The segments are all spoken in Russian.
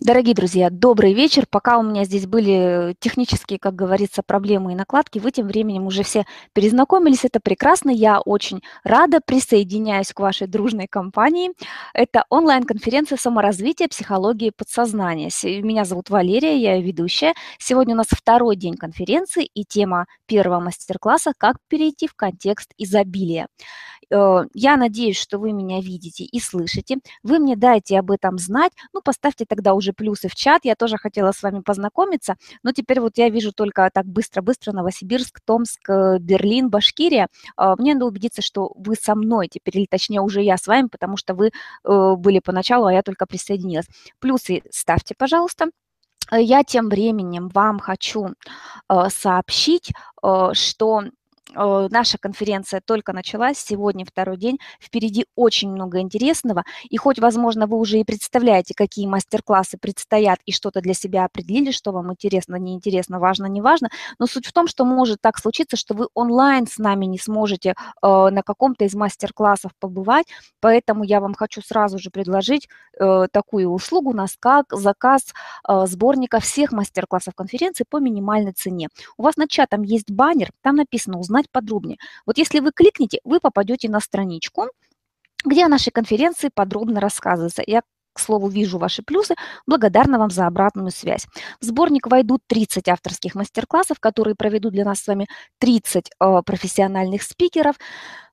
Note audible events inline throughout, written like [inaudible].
Дорогие друзья, добрый вечер. Пока у меня здесь были технические, как говорится, проблемы и накладки, вы тем временем уже все перезнакомились. Это прекрасно. Я очень рада, присоединяюсь к вашей дружной компании. Это онлайн-конференция саморазвития психологии подсознания. Меня зовут Валерия, я ведущая. Сегодня у нас второй день конференции и тема первого мастер-класса «Как перейти в контекст изобилия». Э, я надеюсь, что вы меня видите и слышите. Вы мне дайте об этом знать. Ну, поставьте тогда уже плюсы в чат. Я тоже хотела с вами познакомиться, но теперь вот я вижу только так быстро-быстро Новосибирск, Томск, э, Берлин, Башкирия. А, мне надо убедиться, что вы со мной теперь, или точнее уже я с вами, потому что вы э, были поначалу, а я только присоединилась. Плюсы ставьте, пожалуйста. Я тем временем вам хочу сообщить, что Э, наша конференция только началась, сегодня второй день, впереди очень много интересного, и хоть, возможно, вы уже и представляете, какие мастер-классы предстоят, и что-то для себя определили, что вам интересно, неинтересно, важно, не важно, но суть в том, что может так случиться, что вы онлайн с нами не сможете э, на каком-то из мастер-классов побывать, поэтому я вам хочу сразу же предложить э, такую услугу, у нас как заказ э, сборника всех мастер-классов конференции по минимальной цене. У вас на чатом есть баннер, там написано «Узнать узнать подробнее. Вот если вы кликните, вы попадете на страничку, где о нашей конференции подробно рассказывается. Я к слову, вижу ваши плюсы, благодарна вам за обратную связь. В сборник войдут 30 авторских мастер-классов, которые проведут для нас с вами 30 э, профессиональных спикеров.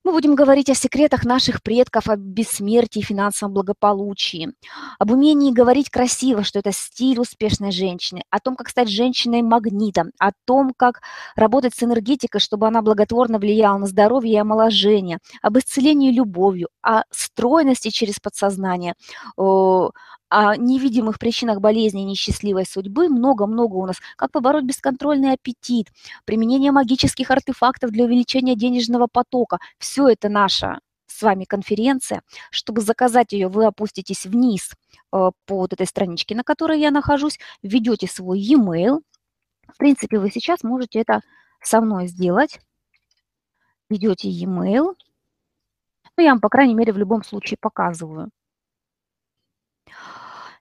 Мы будем говорить о секретах наших предков, о бессмертии, финансовом благополучии, об умении говорить красиво, что это стиль успешной женщины, о том, как стать женщиной-магнитом, о том, как работать с энергетикой, чтобы она благотворно влияла на здоровье и омоложение, об исцелении любовью, о стройности через подсознание, невидимых причинах болезни и несчастливой судьбы много-много у нас. Как побороть бесконтрольный аппетит, применение магических артефактов для увеличения денежного потока. Все это наша с вами конференция. Чтобы заказать ее, вы опуститесь вниз э, по вот этой страничке, на которой я нахожусь, введете свой e-mail. В принципе, вы сейчас можете это со мной сделать. Введете e-mail. Ну, я вам, по крайней мере, в любом случае показываю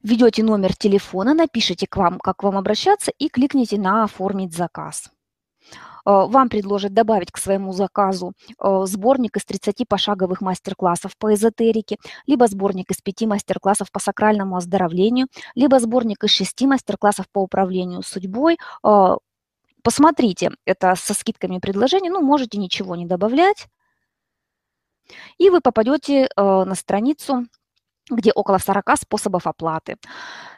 введете номер телефона, напишите к вам, как вам обращаться и кликните на «Оформить заказ». Э, вам предложат добавить к своему заказу э, сборник из 30 пошаговых мастер-классов по эзотерике, либо сборник из 5 мастер-классов по сакральному оздоровлению, либо сборник из 6 мастер-классов по управлению судьбой. Э, посмотрите, это со скидками предложений, ну, можете ничего не добавлять. И вы попадете на страницу где около 40 способов оплаты.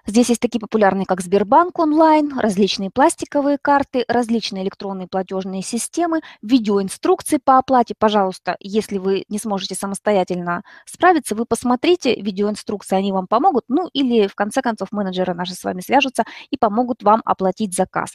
Здесь есть такие популярные, как Сбербанк онлайн, различные пластиковые карты, различные электронные платежные системы, видеоинструкции по оплате. Пожалуйста, если вы не сможете самостоятельно справиться, вы посмотрите видеоинструкции, они вам помогут. Ну или в конце концов менеджеры наши с вами свяжутся и помогут вам оплатить заказ.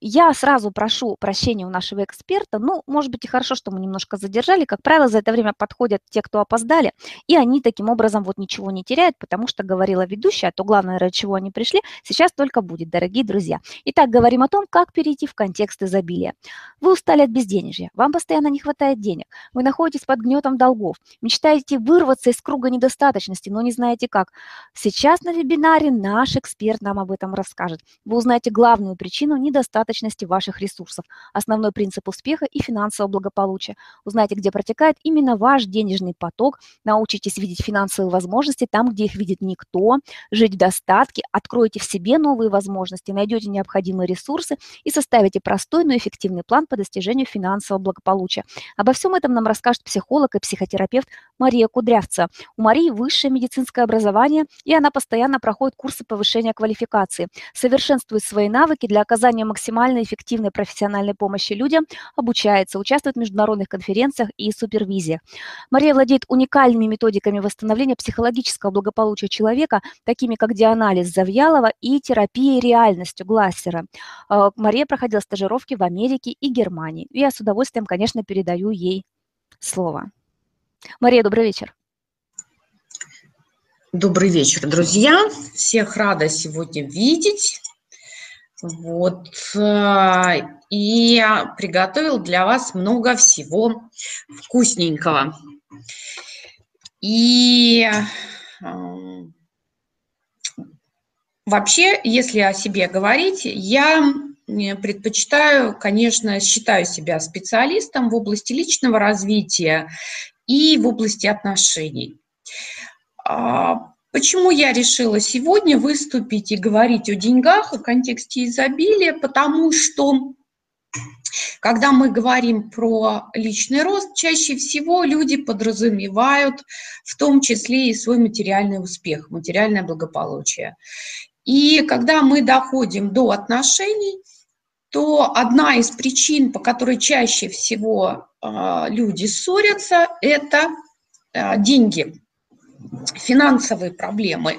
А, я сразу прошу прощения у нашего эксперта. Ну, может быть, и хорошо, что мы немножко задержали. Как правило, за это время подходят те, кто опоздали, и они таким образом вот ничего не теряют, потому что говорила ведущая, то главное, ради чего они пришли, сейчас только будет, дорогие друзья. Итак, говорим о том, как перейти в контекст изобилия. Вы устали от безденежья, вам постоянно не хватает денег, вы находитесь под гнетом долгов, мечтаете вырваться из круга недостаточности, но не знаете как. Сейчас на вебинаре наш эксперт нам об этом расскажет. Вы узнаете главную причину недостаточности достаточности ваших ресурсов, основной принцип успеха и финансового благополучия. Узнайте, где протекает именно ваш денежный поток, научитесь видеть финансовые возможности там, где их видит никто, жить в достатке, откроете в себе новые возможности, найдете необходимые ресурсы и составите простой, но эффективный план по достижению финансового благополучия. Обо всем этом нам расскажет психолог и психотерапевт Мария Кудрявцева. У Марии высшее медицинское образование, и она постоянно проходит курсы повышения квалификации, совершенствует свои навыки для оказания максимальной максимально эффективной профессиональной помощи людям, обучается, участвует в международных конференциях и супервизиях. Мария владеет уникальными методиками восстановления психологического благополучия человека, такими как дианализ Завьялова и терапия реальностью Глассера. А, Мария проходила стажировки в Америке и Германии. Я с удовольствием, конечно, передаю ей слово. Мария, добрый вечер. Добрый вечер, друзья. Всех рада сегодня видеть. Вот. Э, и приготовил для вас много всего вкусненького. И э, вообще, если о себе говорить, я предпочитаю, конечно, считаю себя специалистом в области личного развития и в области отношений. А, почему я решила сегодня выступить и говорить о деньгах в контексте изобилия? Потому что когда мы говорим про личный рост, чаще всего люди подразумевают в том числе и свой материальный успех, материальное благополучие. И когда мы доходим до отношений, то одна из причин, по которой чаще всего э, люди ссорятся, это э, деньги финансовые проблемы.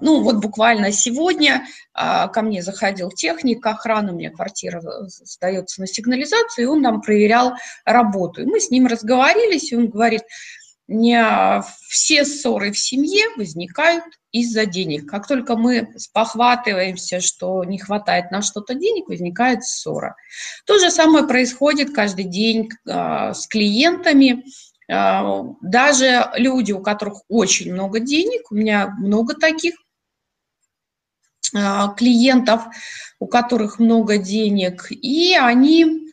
Ну, вот буквально сегодня а, ко мне заходил техник охраны, у меня квартира сдается на сигнализацию, и он нам проверял работу. И мы с ним разговорились, и он говорит, не все ссоры в семье возникают из-за денег. Как только мы спохватываемся, что не хватает на что-то денег, возникает ссора. То же самое происходит каждый день а, с клиентами, даже люди, у которых очень много денег, у меня много таких а, клиентов, у которых много денег, и они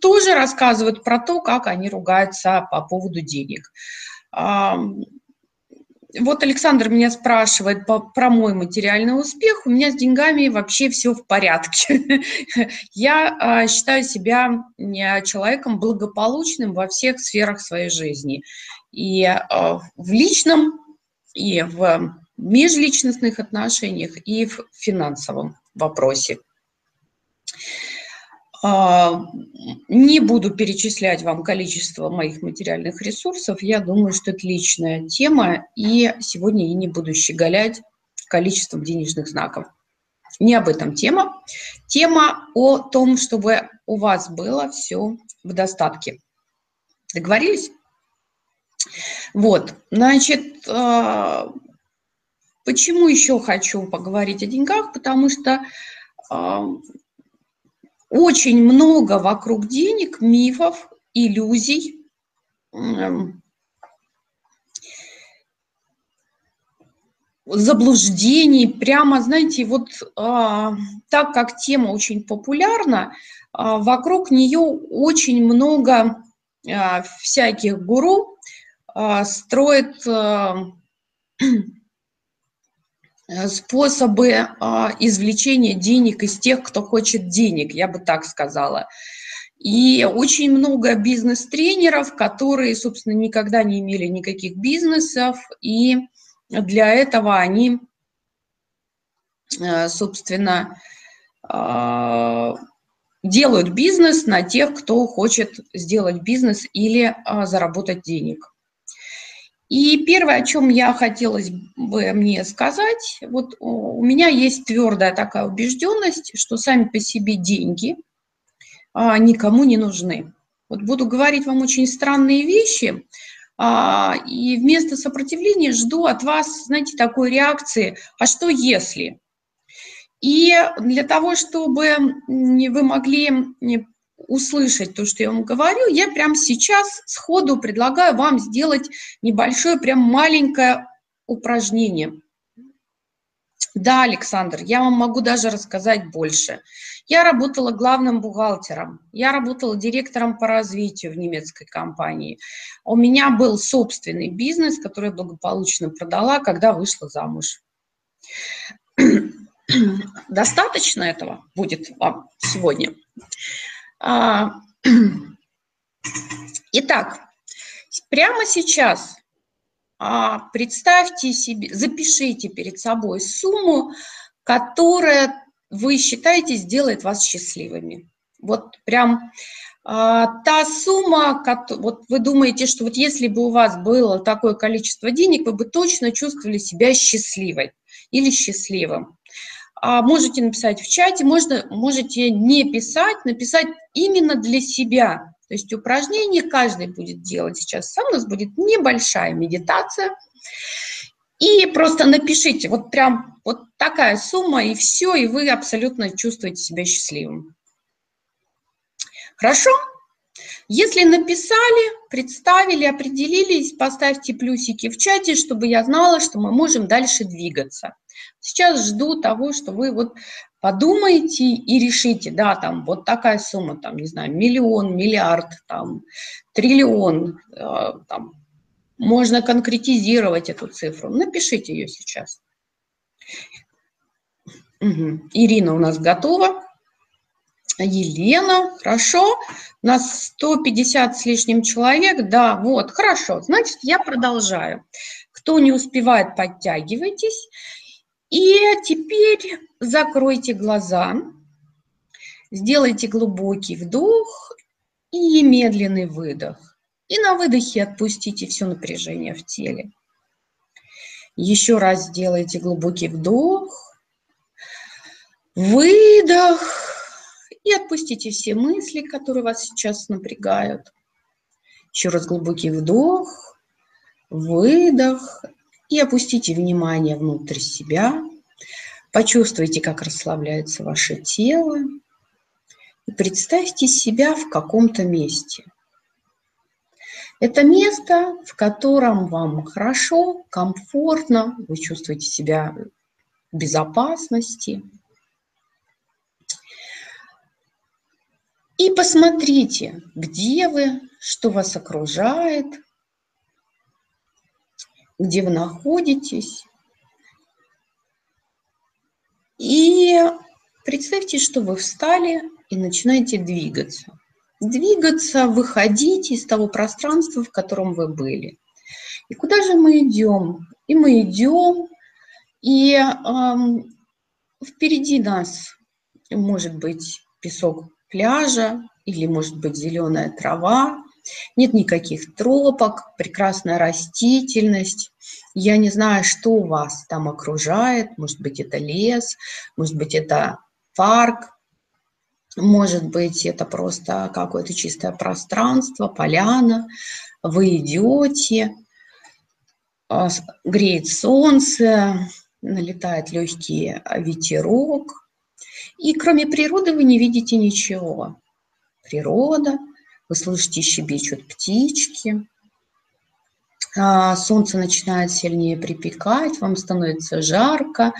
тоже рассказывают про то, как они ругаются по поводу денег. Вот Александр меня спрашивает по, про мой материальный успех. У меня с деньгами вообще все в порядке. [laughs] Я э, считаю себя человеком благополучным во всех сферах своей жизни. И э, в личном, и в межличностных отношениях, и в финансовом вопросе. А, не буду перечислять вам количество моих материальных ресурсов. Я думаю, что это личная тема, и сегодня я не буду щеголять количеством денежных знаков. Не об этом тема. Тема о том, чтобы у вас было все в достатке. Договорились? Вот, значит, а, почему еще хочу поговорить о деньгах? Потому что а, очень много вокруг денег мифов, иллюзий, заблуждений. Прямо, знаете, вот а, так как тема очень популярна, а, вокруг нее очень много а, всяких гуру а, строит а, [clears throat] способы а, извлечения денег из тех, кто хочет денег, я бы так сказала. И очень много бизнес-тренеров, которые, собственно, никогда не имели никаких бизнесов, и для этого они, э, собственно, а, делают бизнес на тех, кто хочет сделать бизнес или а, заработать денег. И первое, о чем я хотелось бы мне сказать, вот у меня есть твердая такая убежденность, что сами по себе деньги а, никому не нужны. Вот буду говорить вам очень странные вещи, а, и вместо сопротивления жду от вас, знаете, такой реакции, а что если? И для того, чтобы вы могли услышать то, что я вам говорю, я прямо сейчас сходу предлагаю вам сделать небольшое, прям маленькое упражнение. Да, Александр, я вам могу даже рассказать больше. Я работала главным бухгалтером, я работала директором по развитию в немецкой компании. У меня был собственный бизнес, который я благополучно продала, когда вышла замуж. Достаточно этого будет вам сегодня? А, [clears throat] итак, прямо сейчас а, представьте себе, запишите перед собой сумму, которая вы считаете сделает вас счастливыми. Вот прям а, та сумма, вот вы думаете, что вот если бы у вас было такое количество денег, вы бы точно чувствовали себя счастливой или счастливым. А, можете написать в чате, можно, можете не писать, написать именно для себя. То есть упражнение каждый будет делать сейчас сам. У нас будет небольшая медитация. И просто напишите, вот прям вот такая сумма, и все, и вы абсолютно чувствуете себя счастливым. Хорошо? Если написали, представили, определились, поставьте плюсики в чате, чтобы я знала, что мы можем дальше двигаться. Сейчас жду того, что вы вот подумаете и решите, да, там вот такая сумма, там, не знаю, миллион, миллиард, там, триллион, э, там, можно конкретизировать эту цифру. Напишите ее сейчас. Угу. Ирина у нас готова. Елена, хорошо. У нас 150 с лишним человек. Да, вот, хорошо. Значит, я продолжаю. Кто не успевает, подтягивайтесь. И теперь закройте глаза, сделайте глубокий вдох и медленный выдох. И на выдохе отпустите все напряжение в теле. Еще раз сделайте глубокий вдох, выдох и отпустите все мысли, которые вас сейчас напрягают. Еще раз глубокий вдох, выдох и опустите внимание внутрь себя. Почувствуйте, как расслабляется ваше тело. И представьте себя в каком-то месте. Это место, в котором вам хорошо, комфортно, вы чувствуете себя в безопасности. И посмотрите, где вы, что вас окружает – где вы находитесь. И представьте, что вы встали и начинаете двигаться. Двигаться, выходить из того пространства, в котором вы были. И куда же мы идем? И мы идем, и эм, впереди нас может быть песок пляжа, или может быть зеленая трава, нет никаких тропок, прекрасная растительность. Я не знаю, что вас там окружает. Может быть, это лес, может быть, это парк, может быть, это просто какое-то чистое пространство, поляна. Вы идете, а, греет солнце, налетает легкий ветерок. И кроме природы вы не видите ничего. Природа – вы слышите, щебечут птички, а солнце начинает сильнее припекать, вам становится жарко,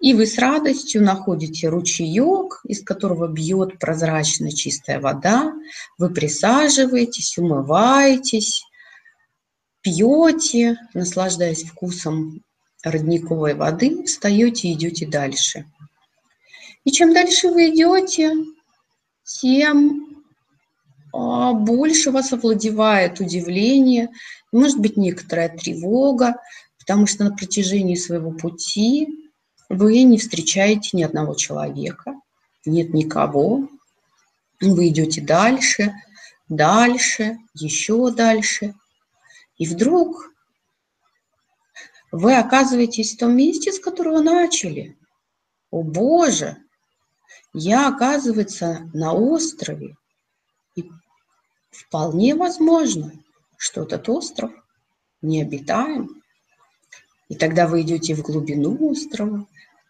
и вы с радостью находите ручеек, из которого бьет прозрачная чистая вода, вы присаживаетесь, умываетесь, пьете, наслаждаясь вкусом родниковой воды, встаете и идете дальше. И чем дальше вы идете, тем больше вас овладевает удивление, может быть, некоторая тревога, потому что на протяжении своего пути вы не встречаете ни одного человека, нет никого, вы идете дальше, дальше, еще дальше, и вдруг вы оказываетесь в том месте, с которого начали. О Боже, я, оказывается, на острове, вполне возможно, что этот остров необитаем. И тогда вы идете в глубину острова,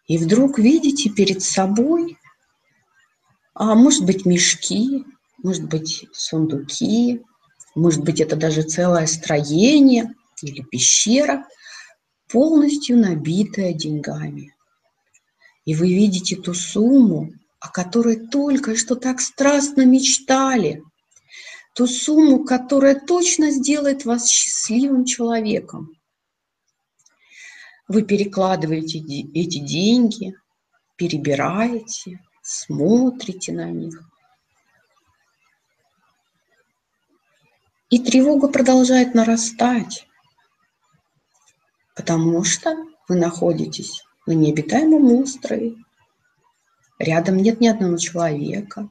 и вдруг видите перед собой, а может быть, мешки, может быть, сундуки, может быть, это даже целое строение или пещера, полностью набитая деньгами. И вы видите ту сумму, о которой только что так страстно мечтали, ту сумму, которая точно сделает вас счастливым человеком. Вы перекладываете эти деньги, перебираете, смотрите на них. И тревога продолжает нарастать, потому что вы находитесь на необитаемом острове, Рядом нет ни одного человека.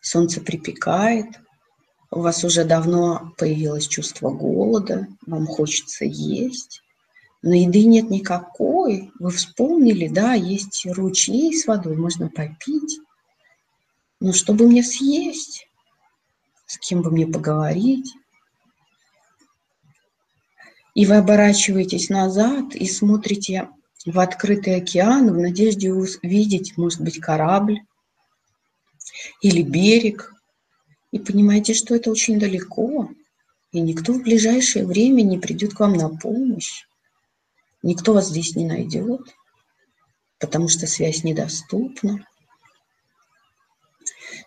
Солнце припекает. У вас уже давно появилось чувство голода. Вам хочется есть. Но еды нет никакой. Вы вспомнили, да, есть ручей с водой, можно попить. Но что бы мне съесть? С кем бы мне поговорить? И вы оборачиваетесь назад и смотрите в открытый океан в надежде увидеть, может быть, корабль или берег. И понимаете, что это очень далеко, и никто в ближайшее время не придет к вам на помощь. Никто вас здесь не найдет. потому что связь недоступна.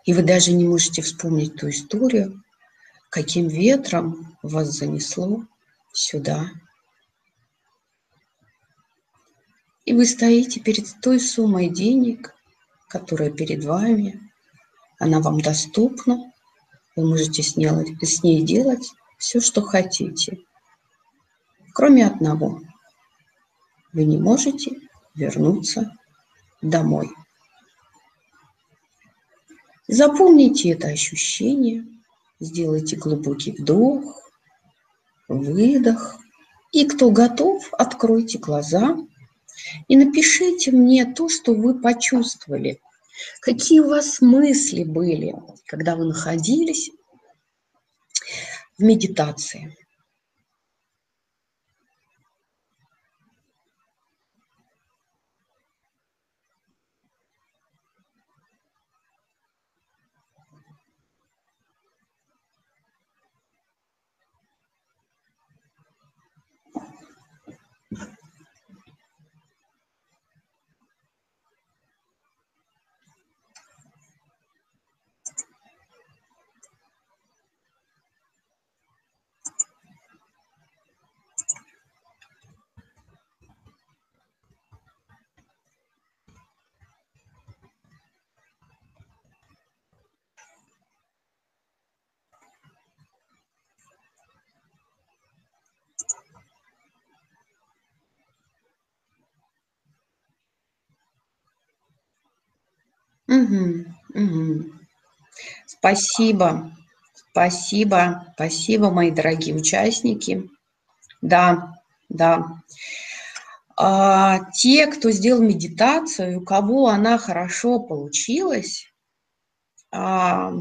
И вы даже не можете вспомнить ту историю, каким ветром вас занесло сюда. И вы стоите перед той суммой денег, которая перед вами, она вам доступна, вы можете с ней, делать все, что хотите, кроме одного. Вы не можете вернуться домой. Запомните это ощущение, сделайте глубокий вдох, выдох. И кто готов, откройте глаза и напишите мне то, что вы почувствовали. Какие у вас мысли были, когда вы находились в медитации? Угу, угу. Спасибо, спасибо, спасибо, мои дорогие участники. Да, да. А, те, кто сделал медитацию, у кого она хорошо получилась, а,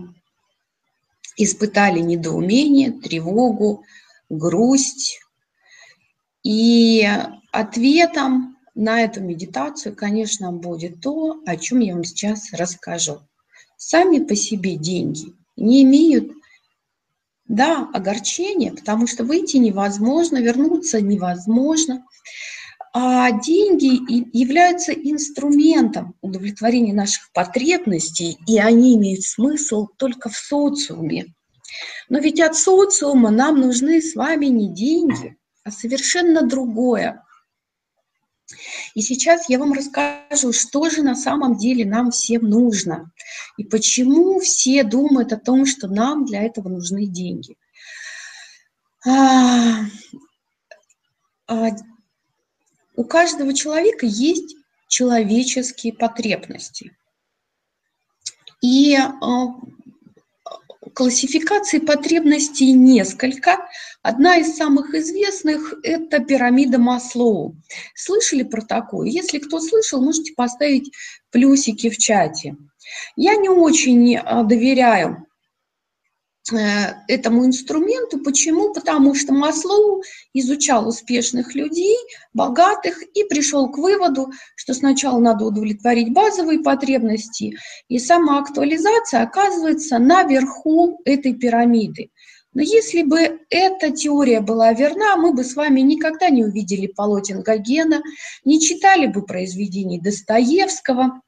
испытали недоумение, тревогу, грусть. И ответом на эту медитацию, конечно, будет то, о чем я вам сейчас расскажу. Сами по себе деньги не имеют, да, огорчения, потому что выйти невозможно, вернуться невозможно. А деньги являются инструментом удовлетворения наших потребностей, и они имеют смысл только в социуме. Но ведь от социума нам нужны с вами не деньги, а совершенно другое. И сейчас я вам расскажу, что же на самом деле нам всем нужно и почему все думают о том, что нам для этого нужны деньги. А, а, у каждого человека есть человеческие потребности. И а, Классификаций потребностей несколько. Одна из самых известных – это пирамида Маслоу. Слышали про такую? Если кто слышал, можете поставить плюсики в чате. Я не очень а, доверяю Э, этому инструменту. Почему? Потому что Маслоу изучал успешных людей, богатых, и пришел к выводу, что сначала надо удовлетворить базовые потребности, и самоактуализация оказывается наверху этой пирамиды. Но если бы эта теория была верна, мы бы с вами никогда не увидели полотен Гогена, не читали бы произведений Достоевского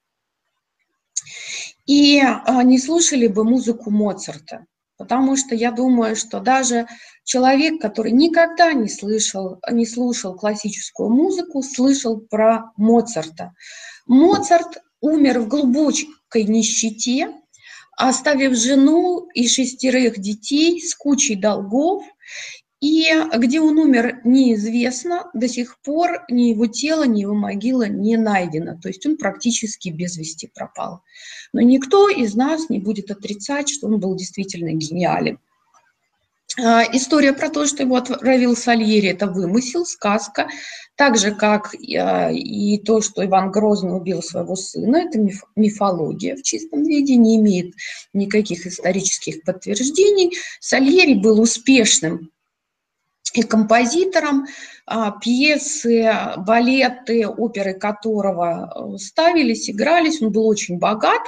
и а, не слушали бы музыку Моцарта. Потому что я думаю, что даже человек, который никогда не слышал, не слушал классическую музыку, слышал про Моцарта. Моцарт умер в глубокой нищете, оставив жену и шестерых детей с кучей долгов. И где он умер, неизвестно. До сих пор ни его тело, ни его могила не найдено. То есть он практически без вести пропал. Но никто из нас не будет отрицать, что он был действительно гениален. А, история про то, что его отравил Сальери, это вымысел, сказка. Так же, как а, и то, что Иван Грозный убил своего сына, это мифология в чистом виде, не имеет никаких исторических подтверждений. Сальери был успешным и композитором, а, пьесы, балеты, оперы которого э, ставились, игрались. Он был очень богат,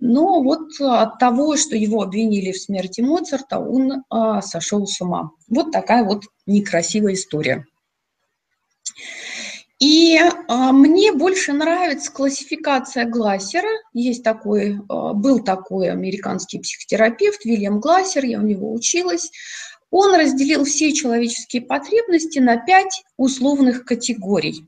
но вот от того, что его обвинили в смерти Моцарта, он а, сошел с ума. Вот такая вот некрасивая история. И а, мне больше нравится классификация Глассера. Есть такой, был такой американский психотерапевт Вильям Глассер, я у него училась. Он разделил все человеческие потребности на пять условных категорий.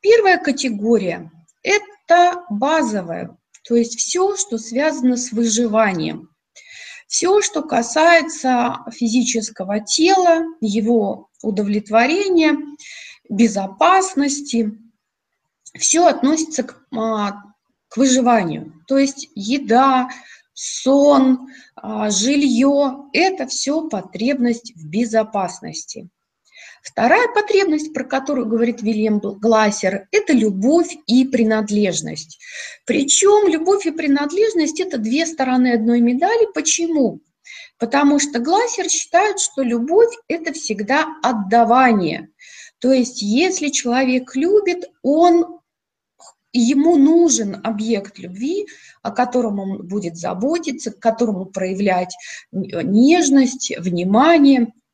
Первая категория – это базовая, то есть все, что связано с выживанием. Все, что касается физического тела, его удовлетворения, безопасности, все относится к, а, к выживанию. То есть еда, сон, а, жилье – это все потребность в безопасности. Вторая потребность, про которую говорит Вильям Глассер, это любовь и принадлежность. Причем любовь и принадлежность – это две стороны одной медали. Почему? Потому что Глассер считает, что любовь – это всегда отдавание. То есть если человек любит, он ему нужен объект любви, о котором он будет заботиться, к которому проявлять нежность, внимание –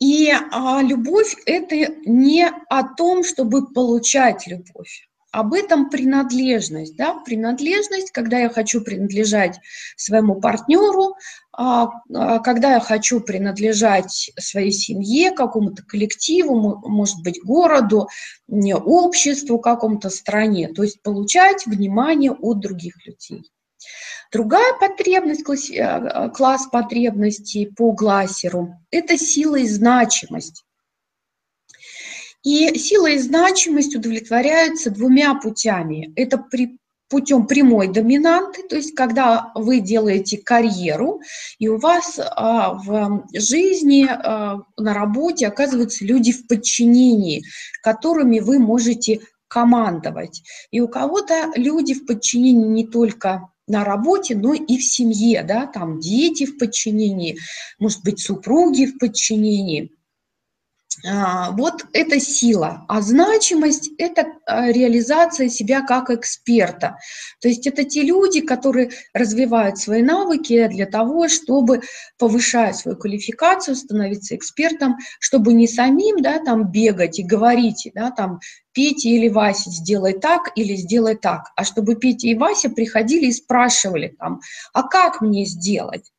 и а, любовь – это не о том, чтобы получать любовь. Об этом принадлежность, да, принадлежность, когда я хочу принадлежать своему партнеру, когда я хочу принадлежать своей семье, какому-то коллективу, может быть, городу, обществу, какому-то стране, то есть получать внимание от других людей. Другая потребность, класс, э, класс потребностей по Глассеру – это сила и значимость. И сила и значимость удовлетворяются двумя путями. Это при, путем прямой доминанты, то есть когда вы делаете карьеру, и у вас а, в жизни, а, на работе оказываются люди в подчинении, которыми вы можете командовать. И у кого-то люди в подчинении не только на работе, но и в семье, да, там дети в подчинении, может быть, супруги в подчинении. А, вот это сила, а значимость – это а, реализация себя как эксперта. То есть это те люди, которые развивают свои навыки для того, чтобы повышать свою квалификацию, становиться экспертом, чтобы не самим да, там бегать и говорить, да, там, Петя или Вася, сделай так или сделай так, а чтобы Петя и Вася приходили и спрашивали там, а как мне сделать?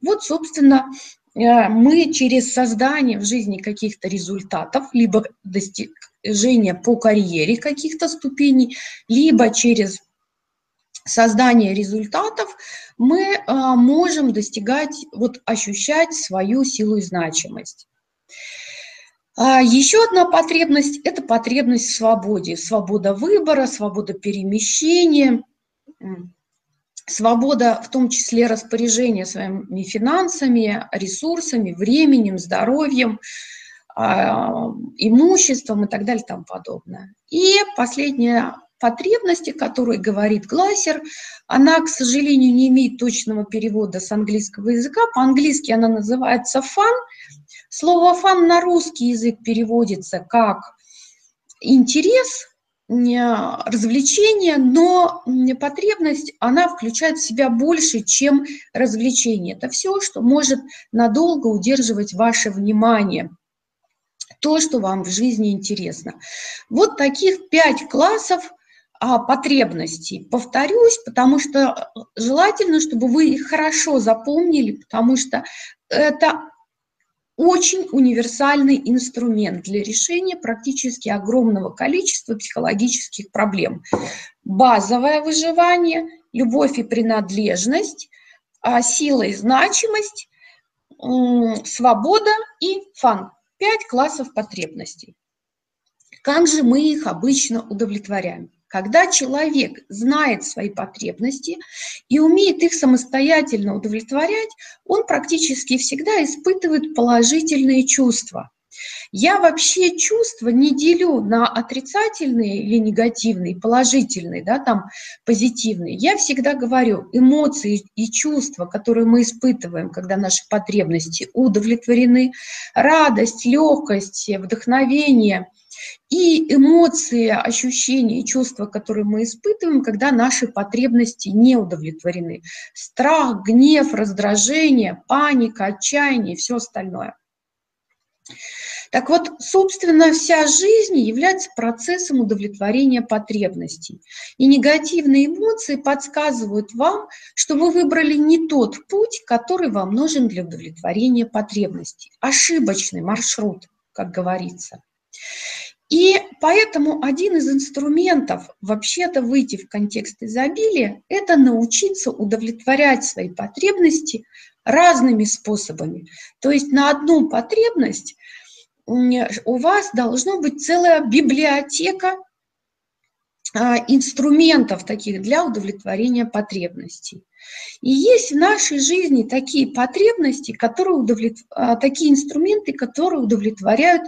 Вот, собственно, мы через создание в жизни каких-то результатов, либо достижение по карьере каких-то ступеней, либо через создание результатов мы э, можем достигать, вот ощущать свою силу и значимость. А еще одна потребность – это потребность в свободе. Свобода выбора, свобода перемещения, свобода, в том числе распоряжения своими финансами, ресурсами, временем, здоровьем, а, имуществом и так далее и тому подобное. И последняя потребность, о которой говорит Глассер, она, к сожалению, не имеет точного перевода с английского языка. По-английски она называется «фан». Слово «фан» на русский язык переводится как «интерес», развлечение, но потребность, она включает в себя больше, чем развлечение. Это все, что может надолго удерживать ваше внимание, то, что вам в жизни интересно. Вот таких пять классов а, потребностей. Повторюсь, потому что желательно, чтобы вы их хорошо запомнили, потому что это очень универсальный инструмент для решения практически огромного количества психологических проблем. Базовое выживание, любовь и принадлежность, а, сила и значимость, свобода и фан. Пять классов потребностей. Как же мы их обычно удовлетворяем? Когда человек знает свои потребности и умеет их самостоятельно удовлетворять, он практически всегда испытывает положительные чувства. Я вообще чувства не делю на отрицательные или негативные, положительные, да, там позитивные. Я всегда говорю, эмоции и чувства, которые мы испытываем, когда наши потребности удовлетворены, радость, легкость, вдохновение – и эмоции, ощущения чувства, которые мы испытываем, когда наши потребности не удовлетворены. Страх, гнев, раздражение, паника, отчаяние и все остальное. Так вот, собственно, вся жизнь является процессом удовлетворения потребностей. И негативные эмоции подсказывают вам, что вы выбрали не тот путь, который вам нужен для удовлетворения потребностей. Ошибочный маршрут, как говорится. И поэтому один из инструментов вообще-то выйти в контекст изобилия – это научиться удовлетворять свои потребности разными способами. То есть на одну потребность у вас должна быть целая библиотека а, инструментов таких для удовлетворения потребностей. И есть в нашей жизни такие потребности, которые удовлет... А, такие инструменты, которые удовлетворяют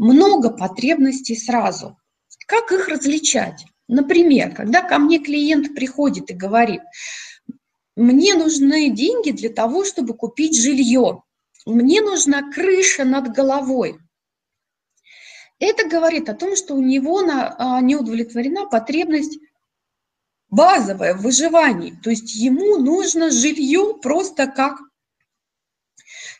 много потребностей сразу. Как их различать? Например, когда ко мне клиент приходит и говорит, мне нужны деньги для того, чтобы купить жилье, мне нужна крыша над головой. Это говорит о том, что у него а, не удовлетворена потребность базовая в выживании. То есть ему нужно жилье просто как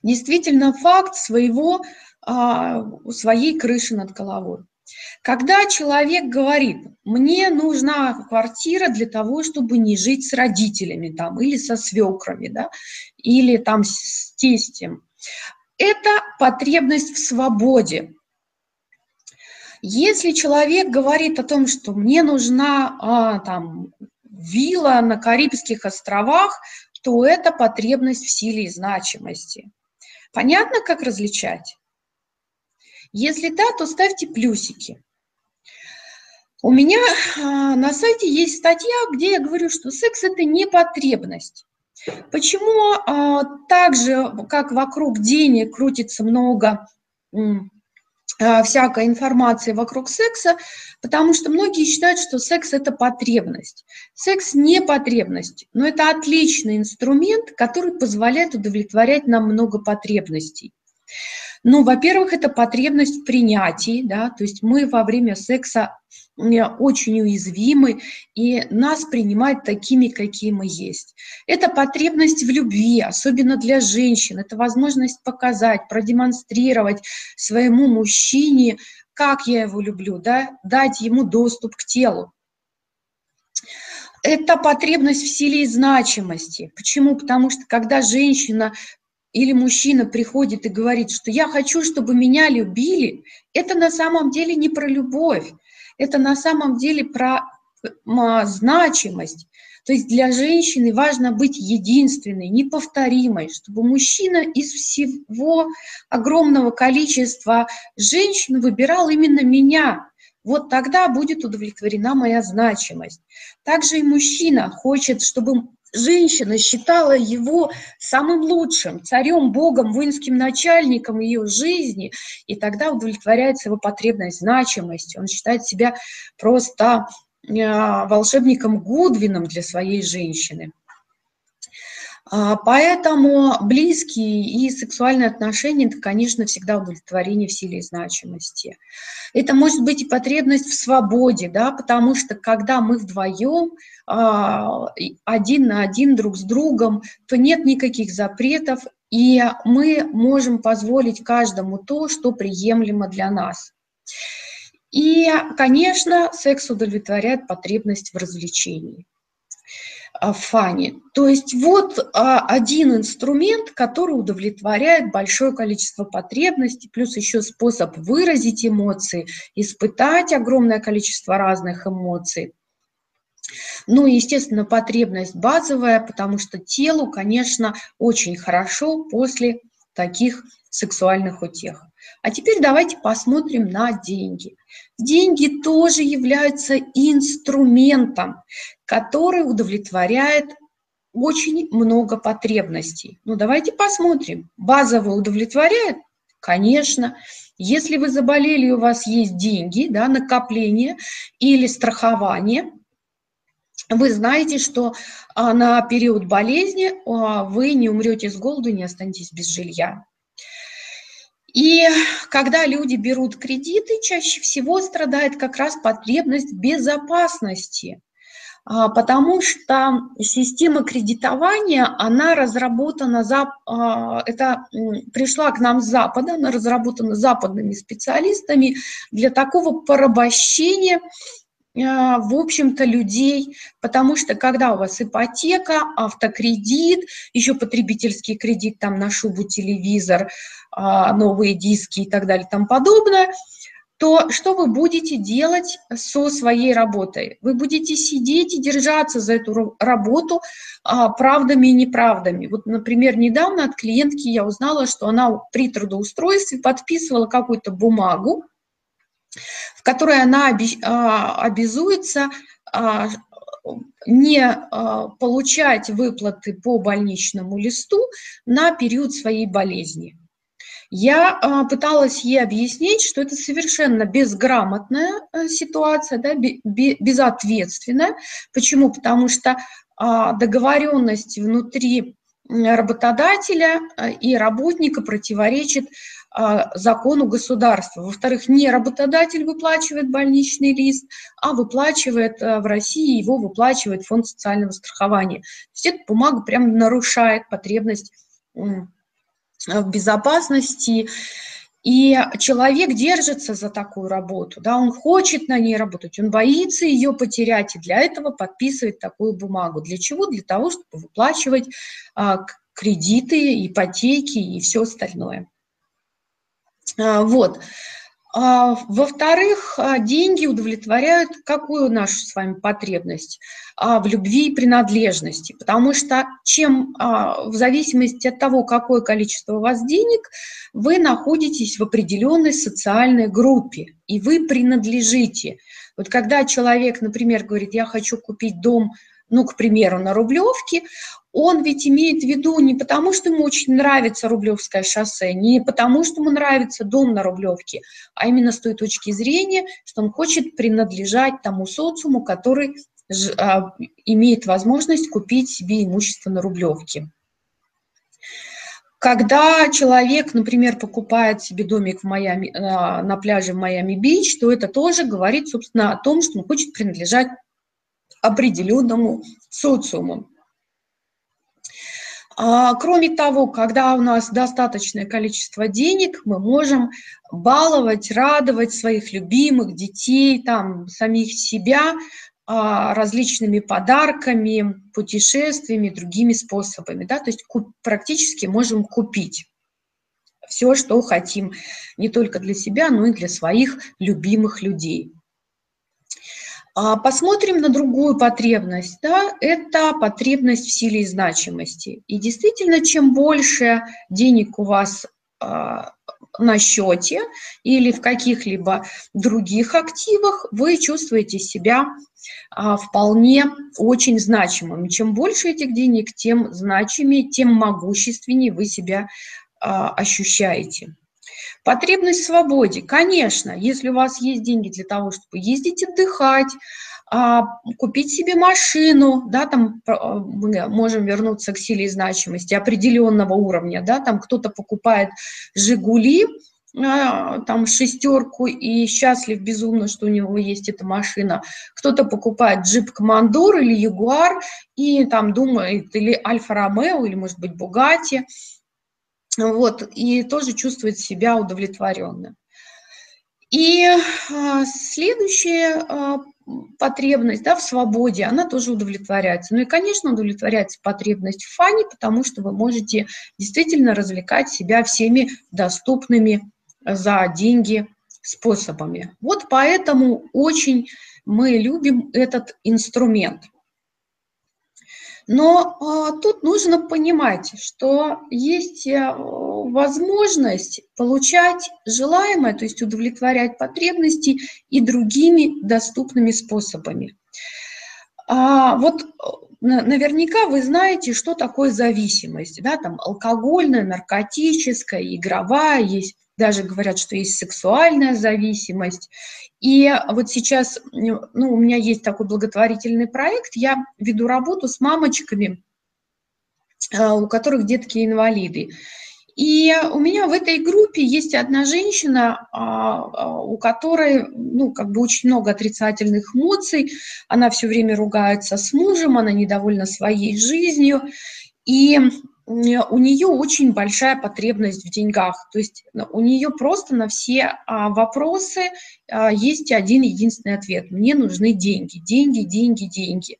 действительно факт своего, а, своей крыши над головой. Когда человек говорит, мне нужна квартира для того, чтобы не жить с родителями там, или со свекрами, да, или там с тестем, это потребность в свободе. Если человек говорит о том, что мне нужна а, там, вилла на Карибских островах, то это потребность в силе и значимости. Понятно, как различать? Если да, то ставьте плюсики. У меня а, на сайте есть статья, где я говорю, что секс – это не потребность. Почему а, так же, как вокруг денег крутится много а, всякой информации вокруг секса, потому что многие считают, что секс – это потребность. Секс не потребность, но это отличный инструмент, который позволяет удовлетворять нам много потребностей. Ну, во-первых, это потребность в принятии, да, то есть мы во время секса очень уязвимы, и нас принимают такими, какие мы есть. Это потребность в любви, особенно для женщин, это возможность показать, продемонстрировать своему мужчине, как я его люблю, да, дать ему доступ к телу. Это потребность в силе и значимости. Почему? Потому что когда женщина или мужчина приходит и говорит, что я хочу, чтобы меня любили, это на самом деле не про любовь, это на самом деле про значимость. То есть для женщины важно быть единственной, неповторимой, чтобы мужчина из всего огромного количества женщин выбирал именно меня. Вот тогда будет удовлетворена моя значимость. Также и мужчина хочет, чтобы женщина считала его самым лучшим, царем, богом, воинским начальником ее жизни, и тогда удовлетворяется его потребность значимости. Он считает себя просто э, волшебником Гудвином для своей женщины. А, поэтому близкие и сексуальные отношения – это, конечно, всегда удовлетворение в силе и значимости. Это может быть и потребность в свободе, да, потому что когда мы вдвоем, а, один на один друг с другом, то нет никаких запретов, и мы можем позволить каждому то, что приемлемо для нас. И, конечно, секс удовлетворяет потребность в развлечении. А, фане. То есть вот а, один инструмент, который удовлетворяет большое количество потребностей, плюс еще способ выразить эмоции, испытать огромное количество разных эмоций. Ну и, естественно, потребность базовая, потому что телу, конечно, очень хорошо после таких сексуальных утех. А теперь давайте посмотрим на деньги. Деньги тоже являются инструментом, который удовлетворяет очень много потребностей. Ну, давайте посмотрим. Базово удовлетворяет? Конечно. Если вы заболели, у вас есть деньги, да, накопление или страхование, вы знаете, что а, на период болезни а, вы не умрете с голоду, не останетесь без жилья. И когда люди берут кредиты, чаще всего страдает как раз потребность безопасности. а, потому что система кредитования, она разработана, а, это пришла к нам с Запада, она разработана западными специалистами для такого порабощения в общем-то, людей, потому что когда у вас ипотека, автокредит, еще потребительский кредит там на шубу, телевизор, новые диски и так далее тому подобное – то что вы будете делать со своей работой? Вы будете сидеть и держаться за эту работу а, правдами и неправдами. Вот, например, недавно от клиентки я узнала, что она при трудоустройстве подписывала какую-то бумагу, в которой она а, обязуется а, не а, получать выплаты по больничному листу на период своей болезни. Я пыталась ей объяснить, что это совершенно безграмотная э, ситуация, да, безответственная. Почему? Потому что договоренность внутри работодателя э, и работника противоречит закону государства. Во-вторых, не работодатель выплачивает больничный лист, а выплачивает э, в России, его выплачивает фонд социального страхования. То есть эта бумага прям нарушает потребность в безопасности. И человек держится за такую работу, да, он хочет на ней работать, он боится ее потерять, и для этого подписывает такую бумагу. Для чего? Для того, чтобы выплачивать а, кредиты, ипотеки и все остальное. А, вот. А, во-вторых, а, деньги удовлетворяют какую нашу с вами потребность? В любви и принадлежности. Потому что чем в зависимости от того, какое количество у вас денег, вы находитесь в определенной социальной группе, и вы принадлежите. Вот когда человек, например, говорит, я хочу купить дом ну, к примеру, на Рублевке, он ведь имеет в виду не потому, что ему очень нравится Рублевское шоссе, не потому, что ему нравится дом на Рублевке, а именно с той точки зрения, что он хочет принадлежать тому социуму, который а, имеет возможность купить себе имущество на Рублевке. Когда человек, например, покупает себе домик в Майами, а, на пляже в Майами-Бич, то это тоже говорит, собственно, о том, что он хочет принадлежать определенному социуму. А, кроме того, когда у нас достаточное количество денег, мы можем баловать, радовать своих любимых детей, там, самих себя а, различными подарками, путешествиями, другими способами. Да? То есть практически можем купить все, что хотим, не только для себя, но и для своих любимых людей. А, посмотрим на другую потребность. Да? Это потребность в силе и значимости. И действительно, чем больше денег у вас а, на счете или в каких-либо других активах, вы чувствуете себя а, вполне очень значимым. Чем больше этих денег, тем значимее, тем могущественнее вы себя ощущаете. Потребность в свободе. Конечно, если у вас есть деньги для того, чтобы ездить отдыхать, а, купить себе машину, да, там а, мы можем вернуться к силе и значимости определенного уровня, да, там кто-то покупает «Жигули», а, там шестерку и счастлив безумно, что у него есть эта машина. Кто-то покупает джип Командор или Ягуар и там думает, или Альфа Ромео, или, может быть, Бугати – вот, и тоже чувствует себя удовлетворенным. И а, следующая а, потребность да, в свободе, она тоже удовлетворяется. Ну и, конечно, удовлетворяется потребность в фане, потому что вы можете действительно развлекать себя всеми доступными за деньги способами. Вот поэтому очень мы любим этот инструмент – но а, тут нужно понимать, что есть а, возможность получать желаемое, то есть удовлетворять потребности и другими доступными способами. А, вот наверняка вы знаете, что такое зависимость. Да? Там алкогольная, наркотическая, игровая, есть даже говорят, что есть сексуальная зависимость. И вот сейчас, ну, у меня есть такой благотворительный проект, я веду работу с мамочками, а, у которых детки инвалиды. И у меня в этой группе есть одна женщина, а, а, у которой, ну, как бы очень много отрицательных эмоций. Она все время ругается с мужем, она недовольна своей жизнью. И у нее очень большая потребность в деньгах. То есть ну, у нее просто на все а, вопросы есть один единственный ответ. Мне нужны деньги, деньги, деньги, деньги.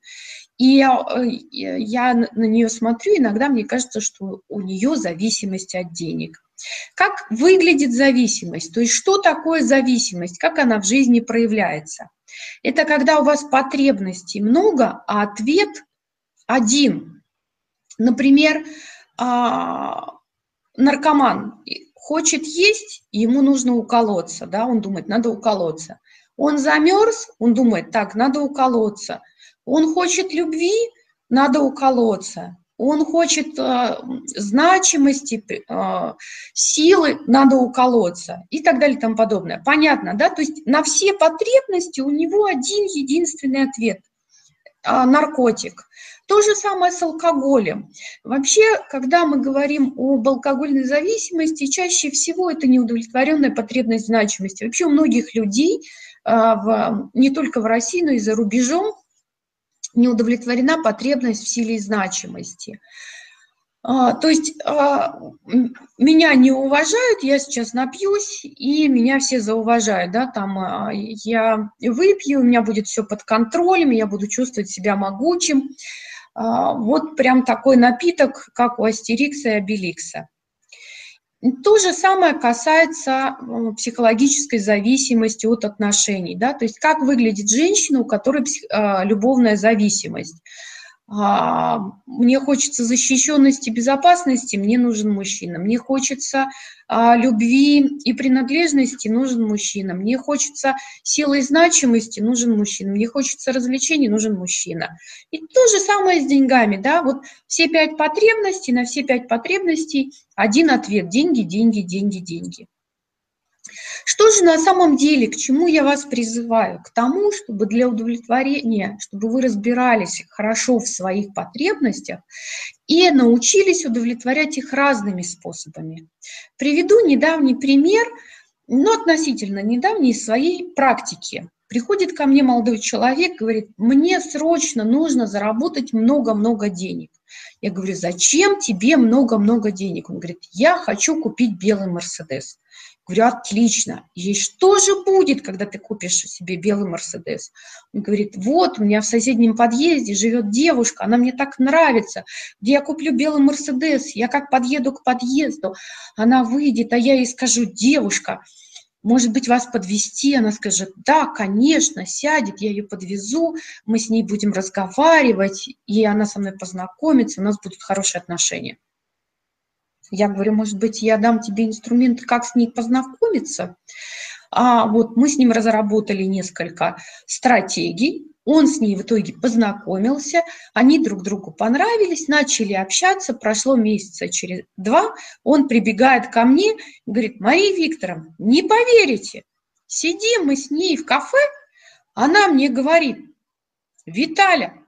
И э, я на нее смотрю, иногда мне кажется, что у нее зависимость от денег. Как выглядит зависимость? То есть что такое зависимость? Как она в жизни проявляется? Это когда у вас потребностей много, а ответ один. Например, а, наркоман хочет есть, ему нужно уколоться, да, он думает, надо уколоться. Он замерз, он думает, так, надо уколоться. Он хочет любви, надо уколоться. Он хочет э, значимости, э, силы, надо уколоться и так далее и тому подобное. Понятно, да? То есть на все потребности у него один единственный ответ наркотик. То же самое с алкоголем. Вообще, когда мы говорим об алкогольной зависимости, чаще всего это неудовлетворенная потребность значимости. Вообще у многих людей, в, не только в России, но и за рубежом, не удовлетворена потребность в силе и значимости. А, то есть а, меня не уважают, я сейчас напьюсь, и меня все зауважают, да, там а, я выпью, у меня будет все под контролем, я буду чувствовать себя могучим. Вот прям такой напиток, как у Астерикса и Обеликса. То же самое касается психологической зависимости от отношений. Да? То есть как выглядит женщина, у которой а, любовная зависимость. А, мне хочется защищенности, безопасности, мне нужен мужчина. Мне хочется а, любви и принадлежности, нужен мужчина. Мне хочется силы и значимости, нужен мужчина. Мне хочется развлечений, нужен мужчина. И то же самое с деньгами, да, вот все пять потребностей, на все пять потребностей один ответ – деньги, деньги, деньги, деньги. Что же на самом деле, к чему я вас призываю? К тому, чтобы для удовлетворения, чтобы вы разбирались хорошо в своих потребностях и научились удовлетворять их разными способами. Приведу недавний пример, но относительно недавний из своей практики. Приходит ко мне молодой человек, говорит, мне срочно нужно заработать много-много денег. Я говорю, зачем тебе много-много денег? Он говорит, я хочу купить белый Мерседес. Говорю, отлично. И что же будет, когда ты купишь себе белый Мерседес? Он говорит, вот, у меня в соседнем подъезде живет девушка, она мне так нравится, где я куплю белый Мерседес, я как подъеду к подъезду, она выйдет, а я ей скажу, девушка, может быть, вас подвести, она скажет, да, конечно, сядет, я ее подвезу, мы с ней будем разговаривать, и она со мной познакомится, у нас будут хорошие отношения. Я говорю, может быть, я дам тебе инструменты, как с ней познакомиться. А вот мы с ним разработали несколько стратегий, он с ней в итоге познакомился, они друг другу понравились, начали общаться, прошло месяца через два, он прибегает ко мне, говорит, Мария Викторовна, не поверите, сидим мы с ней в кафе, она мне говорит, Виталя,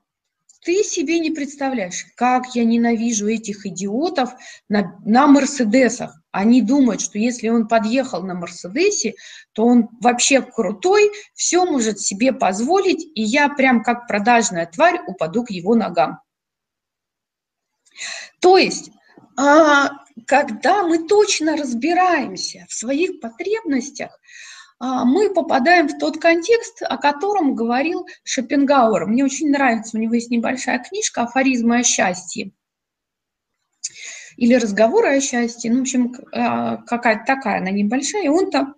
ты себе не представляешь, как я ненавижу этих идиотов на, на Мерседесах. Они думают, что если он подъехал на Мерседесе, то он вообще крутой, все может себе позволить, и я прям как продажная тварь упаду к его ногам. То есть, а, когда мы точно разбираемся в своих потребностях, мы попадаем в тот контекст, о котором говорил Шопенгауэр. Мне очень нравится, у него есть небольшая книжка «Афоризмы о счастье» или разговоры о счастье, ну, в общем, а, какая-то такая она небольшая, и он там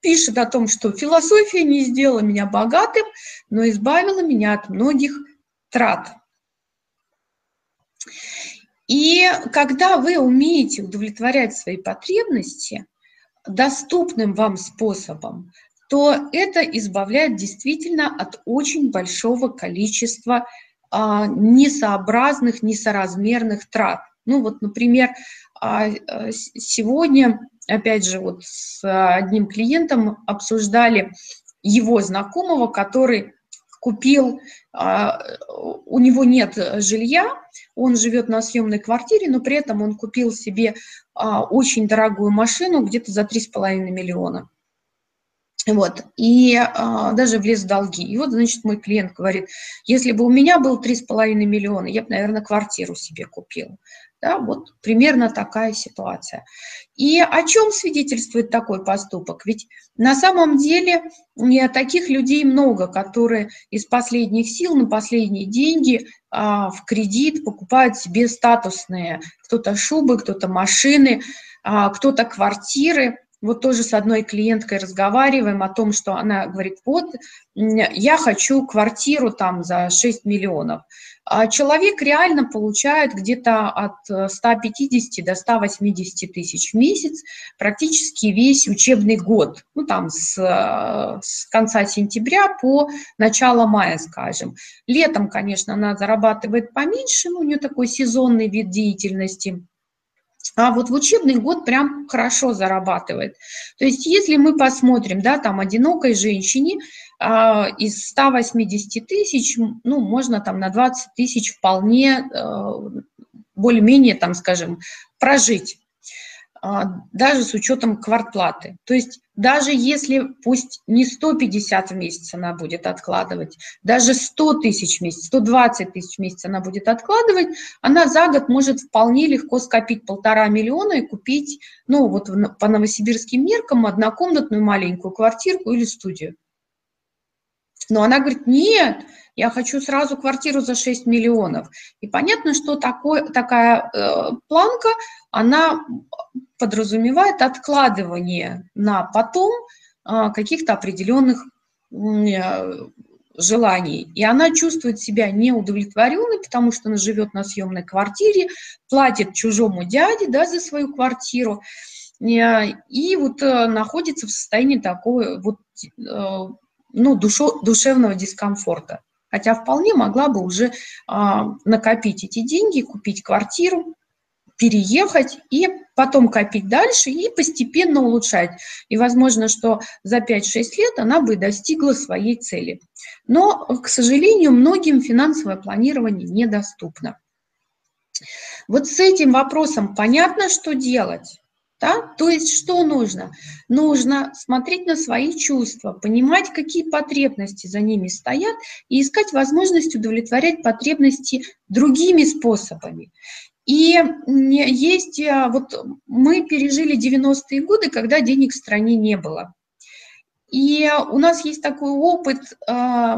пишет о том, что философия не сделала меня богатым, но избавила меня от многих трат. И когда вы умеете удовлетворять свои потребности, доступным вам способом, то это избавляет действительно от очень большого количества а, несообразных, несоразмерных трат. Ну вот, например, а, а, сегодня, опять же, вот с одним клиентом обсуждали его знакомого, который купил, а, у него нет жилья, он живет на съемной квартире, но при этом он купил себе а, очень дорогую машину где-то за 3,5 миллиона. Вот, и а, даже влез в долги. И вот, значит, мой клиент говорит, если бы у меня был 3,5 миллиона, я бы, наверное, квартиру себе купил. Да, вот примерно такая ситуация. И о чем свидетельствует такой поступок? Ведь на самом деле не таких людей много, которые из последних сил на последние деньги а, в кредит покупают себе статусные, кто-то шубы, кто-то машины, а, кто-то квартиры. Вот тоже с одной клиенткой разговариваем о том, что она говорит, вот я хочу квартиру там за 6 миллионов. А человек реально получает где-то от 150 до 180 тысяч в месяц практически весь учебный год, ну там с, с конца сентября по начало мая, скажем. Летом, конечно, она зарабатывает поменьше, но у нее такой сезонный вид деятельности – а вот в учебный год прям хорошо зарабатывает. То есть если мы посмотрим, да, там одинокой женщине а, из 180 тысяч, ну, можно там на 20 тысяч вполне а, более-менее, там, скажем, прожить. А, даже с учетом квартплаты. То есть даже если пусть не 150 в месяц она будет откладывать, даже 100 тысяч в месяц, 120 тысяч в месяц она будет откладывать, она за год может вполне легко скопить полтора миллиона и купить, ну вот по новосибирским меркам, однокомнатную маленькую квартирку или студию. Но она говорит, нет, я хочу сразу квартиру за 6 миллионов. И понятно, что такой, такая э, планка, она подразумевает откладывание на потом э, каких-то определенных э, желаний. И она чувствует себя неудовлетворенной, потому что она живет на съемной квартире, платит чужому дяде да, за свою квартиру, э, и вот э, находится в состоянии такой вот э, ну, душо, душевного дискомфорта. Хотя вполне могла бы уже а, накопить эти деньги, купить квартиру, переехать и потом копить дальше и постепенно улучшать. И возможно, что за 5-6 лет она бы достигла своей цели. Но, к сожалению, многим финансовое планирование недоступно. Вот с этим вопросом понятно, что делать. Да? То есть что нужно? Нужно смотреть на свои чувства, понимать, какие потребности за ними стоят, и искать возможность удовлетворять потребности другими способами. И есть, а, вот мы пережили 90-е годы, когда денег в стране не было. И у нас есть такой опыт э,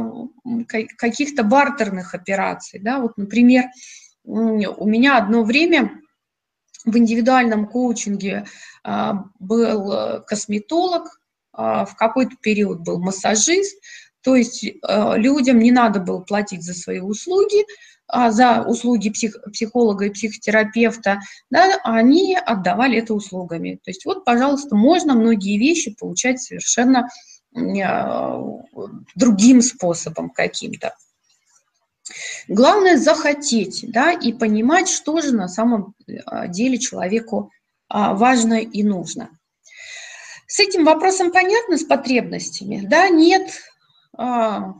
каких-то бартерных операций. Да? Вот, например, у меня одно время в индивидуальном коучинге а, был э, косметолог, а, в какой-то период был массажист, то есть э, людям не надо было платить за свои услуги, а за услуги псих, психолога и психотерапевта, да, они отдавали это услугами. То есть вот, пожалуйста, можно многие вещи получать совершенно другим способом каким-то. Главное захотеть, да, и понимать, что же на самом а, деле человеку а, важно и нужно. С этим вопросом понятно, с потребностями? Да, нет, а,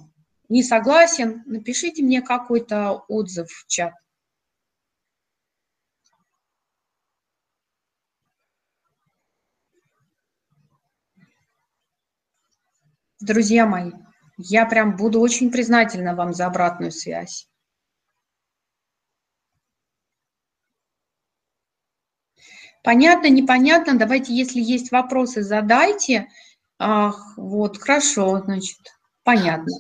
не согласен, напишите мне какой-то отзыв в чат. Друзья мои, я прям буду очень признательна вам за обратную связь. Понятно, непонятно? Давайте, если есть вопросы, задайте. Ах, вот, хорошо, значит, понятно.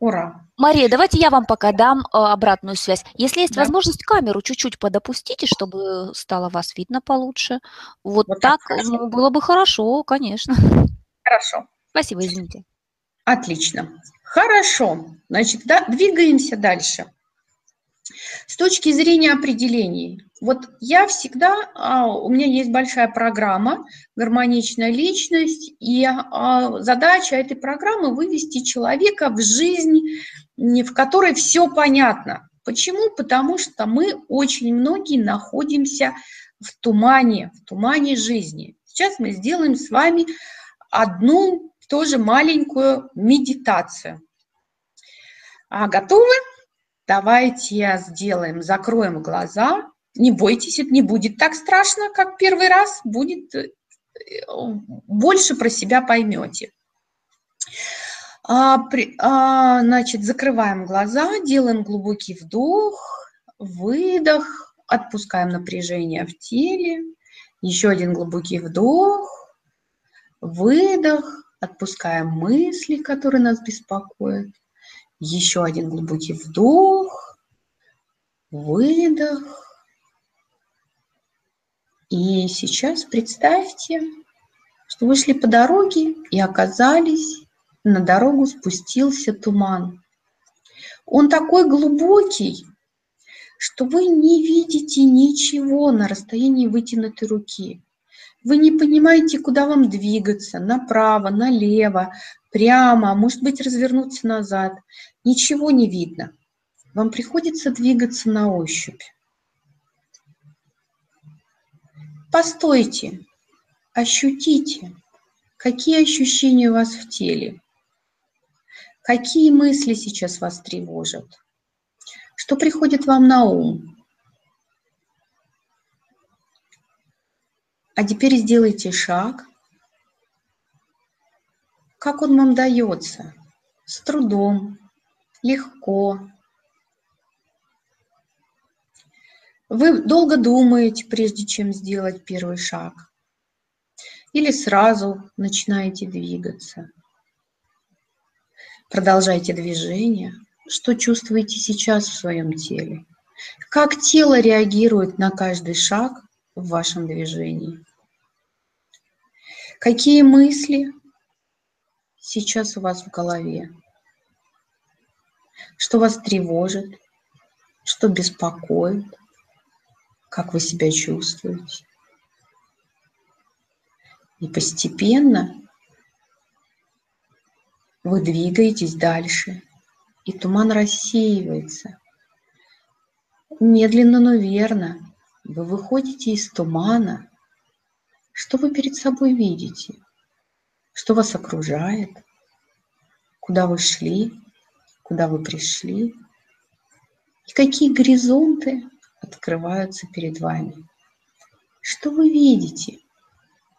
Ура. Мария, давайте я вам пока дам э, обратную связь. Если есть да. возможность, камеру чуть-чуть подопустите, чтобы стало вас видно получше. Вот, вот так, так ну, было бы хорошо, конечно. Хорошо. Спасибо, извините. Отлично. Хорошо. Значит, да, двигаемся дальше. С точки зрения определений, вот я всегда, а, у меня есть большая программа «Гармоничная личность», и а, задача этой программы – вывести человека в жизнь, в которой все понятно. Почему? Потому что мы очень многие находимся в тумане, в тумане жизни. Сейчас мы сделаем с вами одну тоже маленькую медитацию. А, готовы? Давайте сделаем, закроем глаза. Не бойтесь, это не будет так страшно, как первый раз. Будет э, больше про себя поймете. А, при, а, значит, закрываем глаза, делаем глубокий вдох, выдох, отпускаем напряжение в теле. Еще один глубокий вдох, выдох, отпускаем мысли, которые нас беспокоят. Еще один глубокий вдох, выдох. И сейчас представьте, что вы шли по дороге и оказались, на дорогу спустился туман. Он такой глубокий, что вы не видите ничего на расстоянии вытянутой руки. Вы не понимаете, куда вам двигаться, направо, налево, прямо, может быть, развернуться назад. Ничего не видно. Вам приходится двигаться на ощупь. Постойте, ощутите, какие ощущения у вас в теле, какие мысли сейчас вас тревожат, что приходит вам на ум. А теперь сделайте шаг. Как он вам дается? С трудом, легко. Вы долго думаете, прежде чем сделать первый шаг. Или сразу начинаете двигаться. Продолжайте движение. Что чувствуете сейчас в своем теле? Как тело реагирует на каждый шаг в вашем движении? Какие мысли сейчас у вас в голове? Что вас тревожит? Что беспокоит? Как вы себя чувствуете? И постепенно вы двигаетесь дальше, и туман рассеивается. Медленно, но верно вы выходите из тумана. Что вы перед собой видите? Что вас окружает? Куда вы шли? Куда вы пришли? И какие горизонты открываются перед вами? Что вы видите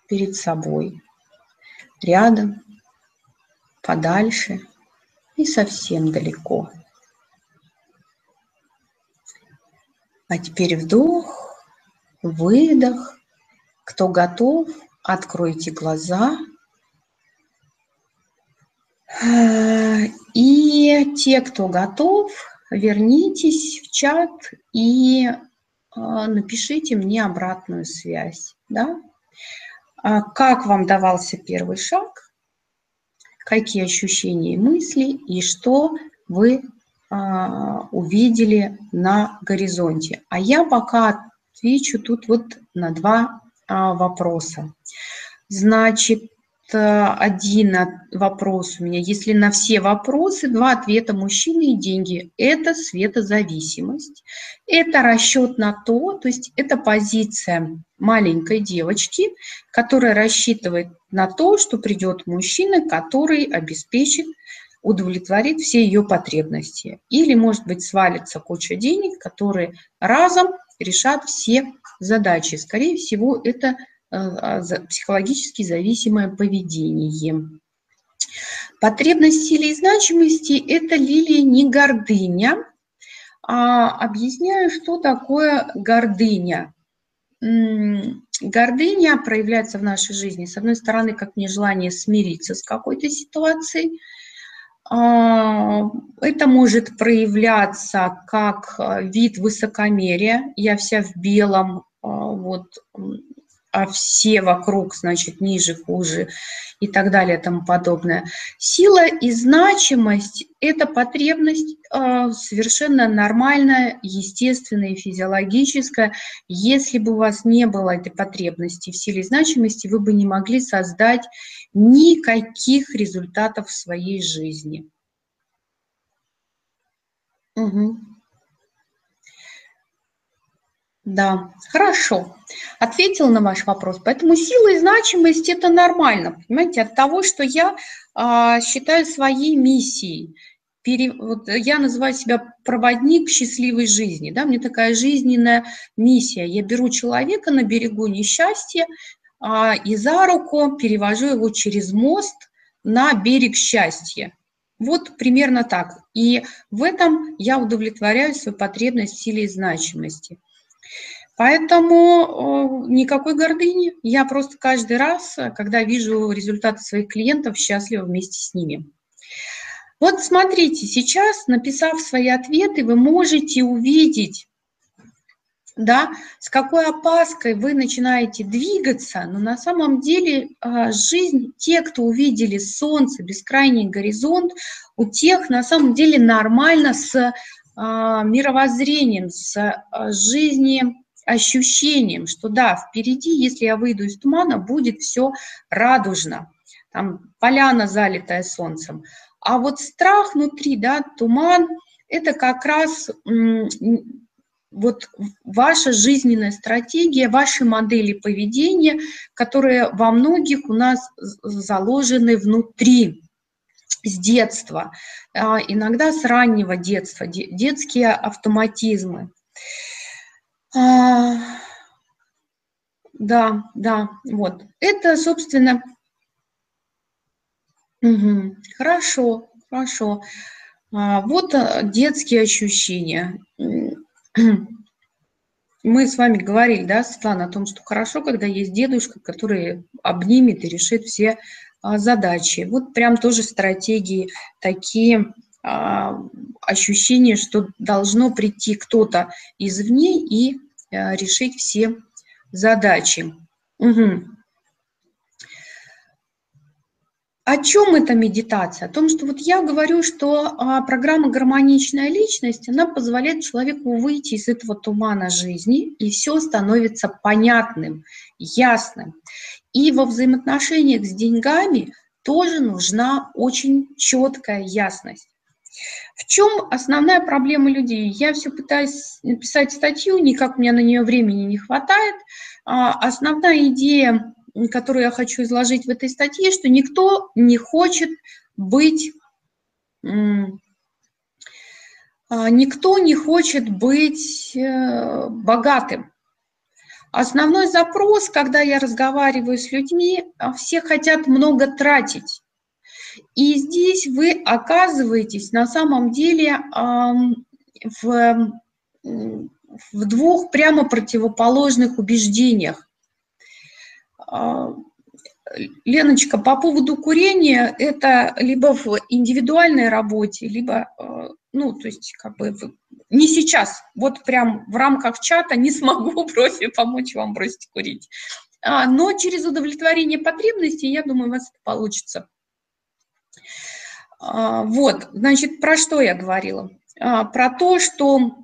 перед собой? Рядом, подальше и совсем далеко. А теперь вдох выдох. Кто готов, откройте глаза. И те, кто готов, вернитесь в чат и а, напишите мне обратную связь. Да? А как вам давался первый шаг, какие ощущения и мысли, и что вы а, увидели на горизонте. А я пока отвечу тут вот на два вопроса. Значит, э, один вопрос у меня. Если на все вопросы, два ответа мужчины и деньги. Это светозависимость. Это расчет на то, то есть это позиция маленькой девочки, которая рассчитывает на то, что придет мужчина, который обеспечит удовлетворит все ее потребности. Или, может быть, свалится куча денег, которые разом решат все задачи. Скорее всего, это э, а, психологически зависимое поведение. Потребность и значимости – это лилия не гордыня. А объясняю, что такое гордыня. Гордыня проявляется в нашей жизни, с одной стороны, как нежелание смириться с какой-то ситуацией, а, это может проявляться как а, вид высокомерия. Я вся в белом, вот, а все вокруг, значит, ниже, хуже и так далее тому подобное. Сила и значимость – это потребность совершенно нормальная, естественная и физиологическая. Если бы у вас не было этой потребности в силе и значимости, вы бы не могли создать никаких результатов в своей жизни. Угу. Да, хорошо. Ответил на ваш вопрос. Поэтому сила и значимость – это нормально, понимаете, от того, что я а, считаю своей миссией пере, вот я называю себя проводник счастливой жизни, да, мне такая жизненная миссия. Я беру человека на берегу несчастья а, и за руку перевожу его через мост на берег счастья. Вот примерно так. И в этом я удовлетворяю свою потребность в силе и значимости. Поэтому никакой гордыни. Я просто каждый раз, когда вижу результаты своих клиентов, счастлива вместе с ними. Вот смотрите, сейчас, написав свои ответы, вы можете увидеть, да, с какой опаской вы начинаете двигаться, но на самом деле а, жизнь, те, кто увидели солнце, бескрайний горизонт, у тех на самом деле нормально с мировоззрением, с а, жизнеощущением, что да, впереди, если я выйду из тумана, будет все радужно, там поляна, залитая солнцем. А вот страх внутри, да, туман, это как раз вот ваша жизненная стратегия, ваши модели поведения, которые во многих у нас заложены внутри с детства, а, иногда с раннего детства, детские автоматизмы. А, да, да, вот. Это, собственно, Угу. Хорошо, хорошо. А, вот а, детские ощущения. Мы с вами говорили, да, Светлана, о том, что хорошо, когда есть дедушка, который обнимет и решит все задачи. Вот прям тоже стратегии такие а, ощущения, что должно прийти кто-то извне и а, решить все задачи. Угу. О чем эта медитация? О том, что вот я говорю, что а, программа «Гармоничная личность», она позволяет человеку выйти из этого тумана жизни, и все становится понятным, ясным. И во взаимоотношениях с деньгами тоже нужна очень четкая ясность. В чем основная проблема людей? Я все пытаюсь написать статью, никак у меня на нее времени не хватает. А, основная идея которую я хочу изложить в этой статье, что никто не хочет быть, а, никто не хочет быть э, богатым. Основной запрос, когда я разговариваю с людьми, а, все хотят много тратить. И здесь вы оказываетесь на самом деле в, в двух прямо противоположных убеждениях. А, Леночка, по поводу курения, это либо в индивидуальной работе, либо, а, ну, то есть, как бы, не сейчас, вот прям в рамках чата не [laughs] смогу бросить, помочь вам бросить курить. А, но через удовлетворение потребностей, я думаю, у вас это получится. Вот, значит, про что я говорила? Про то, что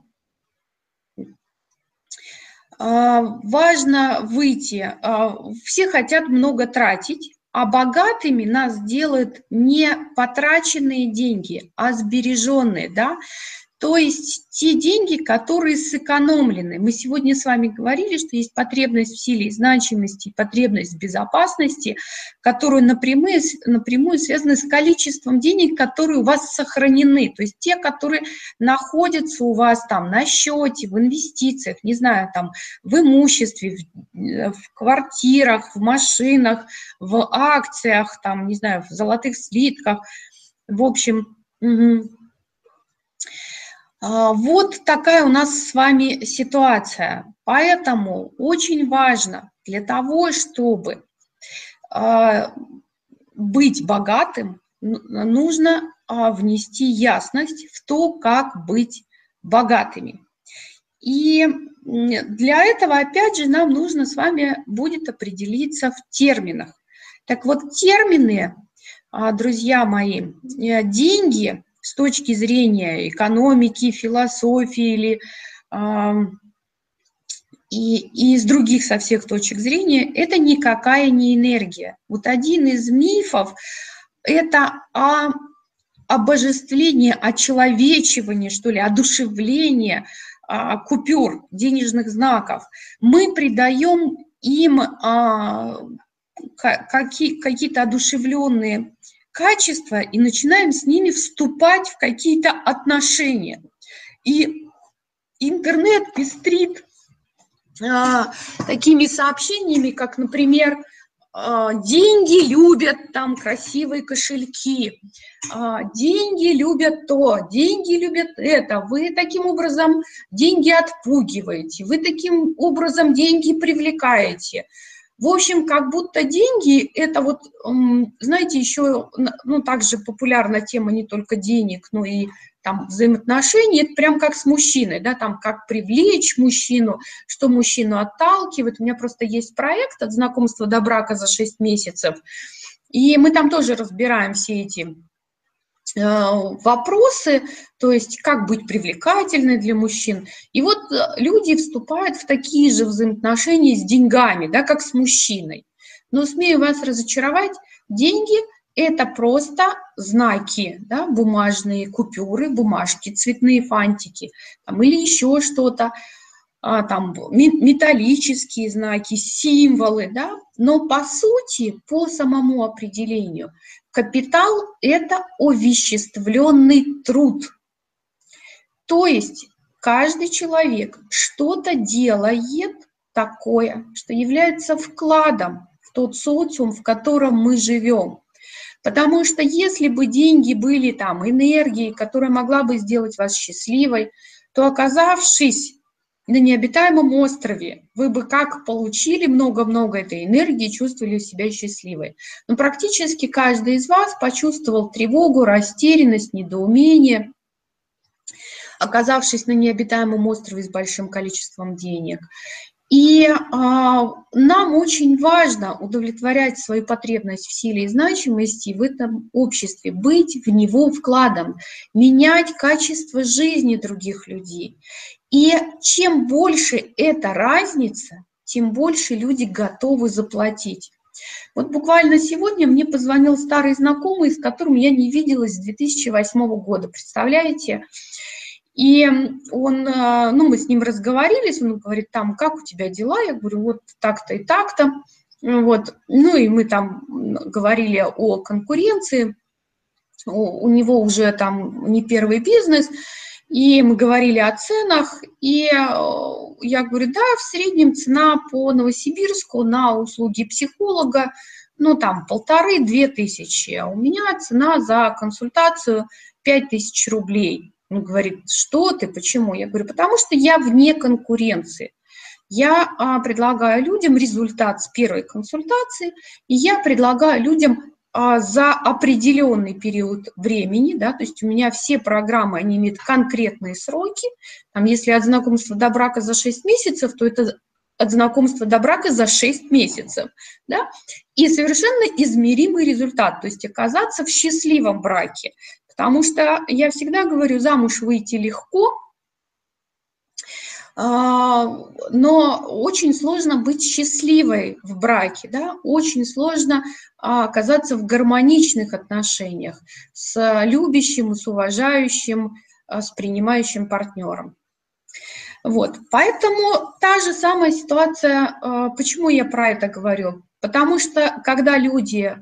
а, важно выйти. А, все хотят много тратить, а богатыми нас делают не потраченные деньги, а сбереженные, да. То есть те деньги, которые сэкономлены. Мы сегодня с вами говорили, что есть потребность в силе и значимости, потребность в безопасности, которую напрямую, напрямую связаны с количеством денег, которые у вас сохранены. То есть те, которые находятся у вас там на счете, в инвестициях, не знаю, там в имуществе, в, в квартирах, в машинах, в акциях, там, не знаю, в золотых слитках. В общем, угу. А, вот такая у нас с вами ситуация. Поэтому очень важно для того, чтобы а, быть богатым, нужно а, внести ясность в то, как быть богатыми. И для этого, опять же, нам нужно с вами будет определиться в терминах. Так вот, термины, друзья мои, э, деньги с точки зрения экономики, философии или и, и из других со всех точек зрения, это никакая не энергия. Вот один из мифов – это о обожествление, очеловечивание, что ли, одушевление а, купюр, денежных знаков. Мы придаем им а, какие, какие-то одушевленные качества и начинаем с ними вступать в какие-то отношения. И интернет пестрит а, такими сообщениями, как, например, а, деньги любят там красивые кошельки, а, деньги любят то, деньги любят это, вы таким образом деньги отпугиваете, вы таким образом деньги привлекаете. В общем, как будто деньги – это вот, знаете, еще, ну, также популярна тема не только денег, но и там взаимоотношения, это прям как с мужчиной, да, там как привлечь мужчину, что мужчину отталкивает. У меня просто есть проект от знакомства до брака за 6 месяцев, и мы там тоже разбираем все эти вопросы, то есть как быть привлекательной для мужчин. И вот э, люди вступают в такие же взаимоотношения с деньгами, да, как с мужчиной. Но смею вас разочаровать, деньги – это просто знаки, да, бумажные купюры, бумажки, цветные фантики там, или еще что-то, там металлические знаки, символы, да, но по сути, по самому определению, капитал – это овеществленный труд. То есть каждый человек что-то делает такое, что является вкладом в тот социум, в котором мы живем. Потому что если бы деньги были там энергией, которая могла бы сделать вас счастливой, то оказавшись на необитаемом острове, вы бы как получили много-много этой энергии, чувствовали себя счастливой. Но практически каждый из вас почувствовал тревогу, растерянность, недоумение, оказавшись на необитаемом острове с большим количеством денег. И а, нам очень важно удовлетворять свою потребность в силе и значимости в этом обществе, быть в него вкладом, менять качество жизни других людей. И чем больше эта разница, тем больше люди готовы заплатить. Вот буквально сегодня мне позвонил старый знакомый, с которым я не виделась с 2008 года. Представляете? И он, э, ну, мы с ним разговорились, он говорит, там, как у тебя дела? Я говорю, вот так-то и так-то. Вот. Ну, и мы там говорили о конкуренции, у него уже там не первый бизнес, и мы говорили о ценах, и э, я говорю, да, в среднем цена по Новосибирску на услуги психолога, ну, там, полторы-две тысячи, а у меня цена за консультацию пять тысяч рублей. Он говорит, что ты, почему? Я говорю, потому что я вне конкуренции. Я а, предлагаю людям результат с первой консультации, и я предлагаю людям за определенный период времени, да, то есть у меня все программы, они имеют конкретные сроки, там, если от знакомства до брака за 6 месяцев, то это от знакомства до брака за 6 месяцев, да, и совершенно измеримый результат, то есть оказаться в счастливом браке, Потому что я всегда говорю, замуж выйти легко, а, но очень сложно быть счастливой в браке, да? очень сложно а, оказаться в гармоничных отношениях с любящим, с уважающим, а, с принимающим партнером. Вот, поэтому та же самая ситуация, почему я про это говорю? Потому что когда люди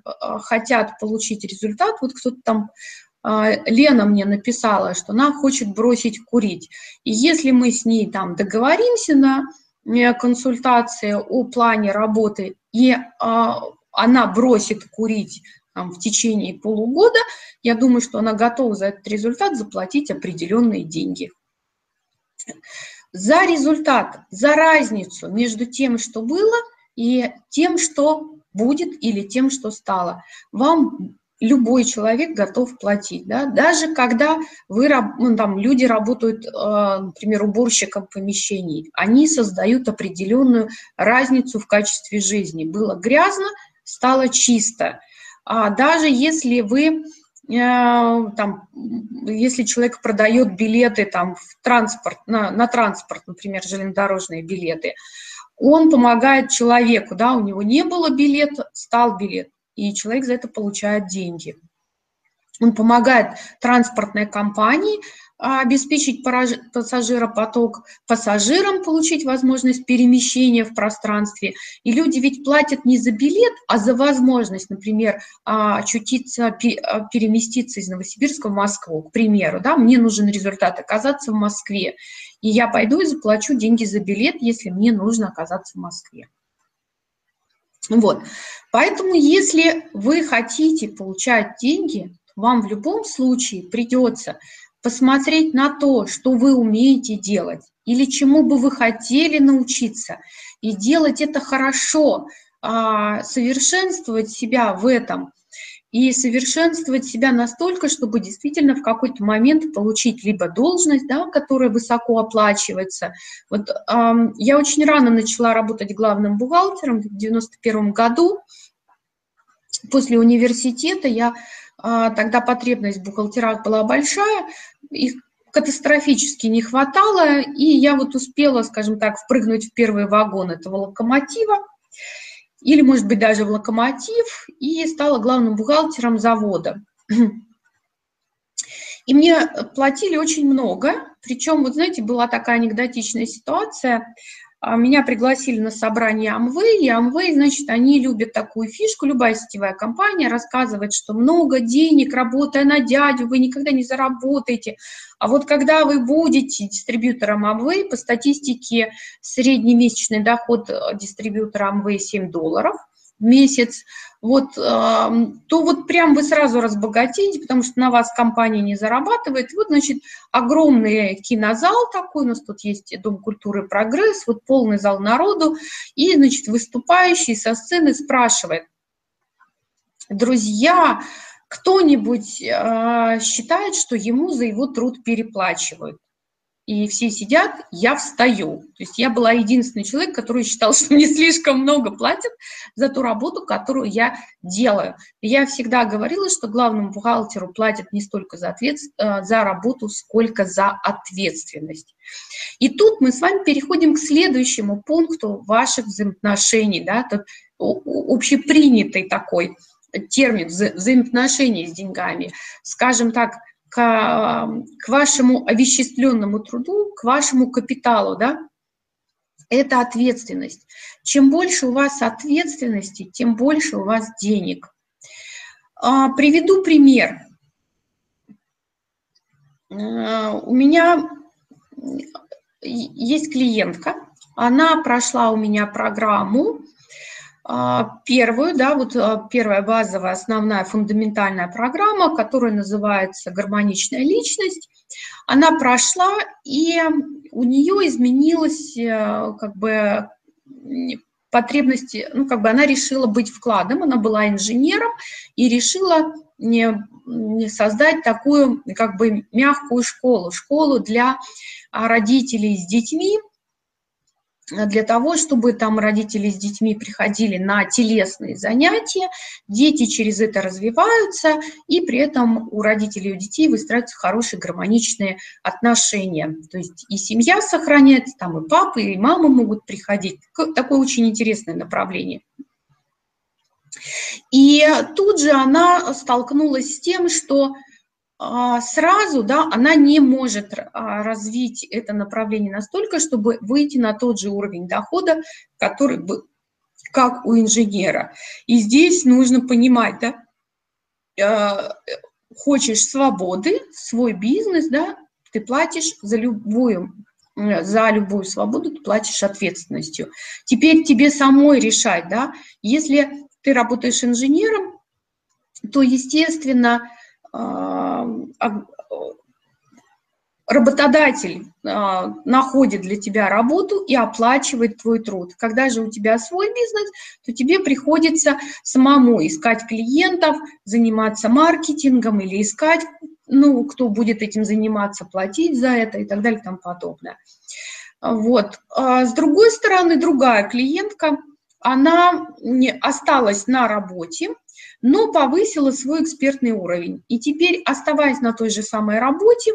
хотят получить результат, вот кто-то там а, Лена мне написала, что она хочет бросить курить. И если мы с ней там договоримся на э, консультации о плане работы, и а, она бросит курить там, в течение полугода, я думаю, что она готова за этот результат заплатить определенные деньги. За результат, за разницу между тем, что было, и тем, что будет, или тем, что стало. Вам любой человек готов платить, да, даже когда вы, ну, там, люди работают, э, например, уборщиком помещений, они создают определенную разницу в качестве жизни. Было грязно, стало чисто. А даже если вы э, там, если человек продает билеты там, в транспорт, на, на транспорт, например, железнодорожные билеты, он помогает человеку, да, у него не было билета, стал билет и человек за это получает деньги. Он помогает транспортной компании а, обеспечить пассажиропоток, пассажирам получить возможность перемещения в пространстве. И люди ведь платят не за билет, а за возможность, например, а, очутиться, а, переместиться из Новосибирска в Москву, к примеру. Да? Мне нужен результат оказаться в Москве. И я пойду и заплачу деньги за билет, если мне нужно оказаться в Москве. Вот. Поэтому, если вы хотите получать деньги, вам в любом случае придется посмотреть на то, что вы умеете делать или чему бы вы хотели научиться, и делать это хорошо, а, совершенствовать себя в этом и совершенствовать себя настолько, чтобы действительно в какой-то момент получить либо должность, да, которая высоко оплачивается. Вот э, я очень рано начала работать главным бухгалтером в 91 году. После университета я а, тогда потребность в бухгалтерах была большая, их катастрофически не хватало, и я вот успела, скажем так, впрыгнуть в первый вагон этого локомотива, или, может быть, даже в локомотив, и стала главным бухгалтером завода. И мне платили очень много, причем, вот знаете, была такая анекдотичная ситуация. А, меня пригласили на собрание Amway, и Amway, значит, они любят такую фишку, любая сетевая компания рассказывает, что много денег, работая на дядю, вы никогда не заработаете. А вот когда вы будете дистрибьютором Amway, по статистике среднемесячный доход э, дистрибьютора Amway 7 долларов – месяц, вот, то вот прям вы сразу разбогатеете, потому что на вас компания не зарабатывает. Вот, значит, огромный кинозал такой, у нас тут есть Дом культуры «Прогресс», вот полный зал народу, и, значит, выступающий со сцены спрашивает, друзья, кто-нибудь э, считает, что ему за его труд переплачивают? И все сидят, я встаю. То есть я была единственный человек, который считал, [laughs] что мне слишком много платят за ту работу, которую я делаю. И я всегда говорила, что главному бухгалтеру платят не столько за, ответ... Э, за работу, сколько за ответственность. И тут мы с вами переходим к следующему пункту ваших взаимоотношений, да, тот общепринятый такой термин вза взаимоотношения с деньгами. Скажем так, к, к вашему овеществленному труду, к вашему капиталу, да, это ответственность. Чем больше у вас ответственности, тем больше у вас денег. А, приведу пример. А, у меня есть клиентка, она прошла у меня программу первую, да, вот а, первая базовая, основная, фундаментальная программа, которая называется «Гармоничная личность», она прошла, и у нее изменилась э, как бы потребности, ну, как бы она решила быть вкладом, она была инженером и решила не создать такую, как бы, мягкую школу, школу для а, родителей с детьми, для того, чтобы там родители с детьми приходили на телесные занятия, дети через это развиваются, и при этом у родителей и у детей выстраиваются хорошие гармоничные отношения. То есть и семья сохраняется, там и папы, и мамы могут приходить. Такое очень интересное направление. И тут же она столкнулась с тем, что сразу, да, она не может а, развить это направление настолько, чтобы выйти на тот же уровень дохода, который был как у инженера. И здесь нужно понимать, да, а, хочешь свободы, свой бизнес, да, ты платишь за любую за любую свободу ты платишь ответственностью. Теперь тебе самой решать, да, если ты работаешь инженером, то, естественно, работодатель а, находит для тебя работу и оплачивает твой труд. Когда же у тебя свой бизнес, то тебе приходится самому искать клиентов, заниматься маркетингом или искать, ну, кто будет этим заниматься, платить за это и так далее и тому подобное. Вот. А с другой стороны, другая клиентка, она не осталась на работе, но повысила свой экспертный уровень. И теперь, оставаясь на той же самой работе,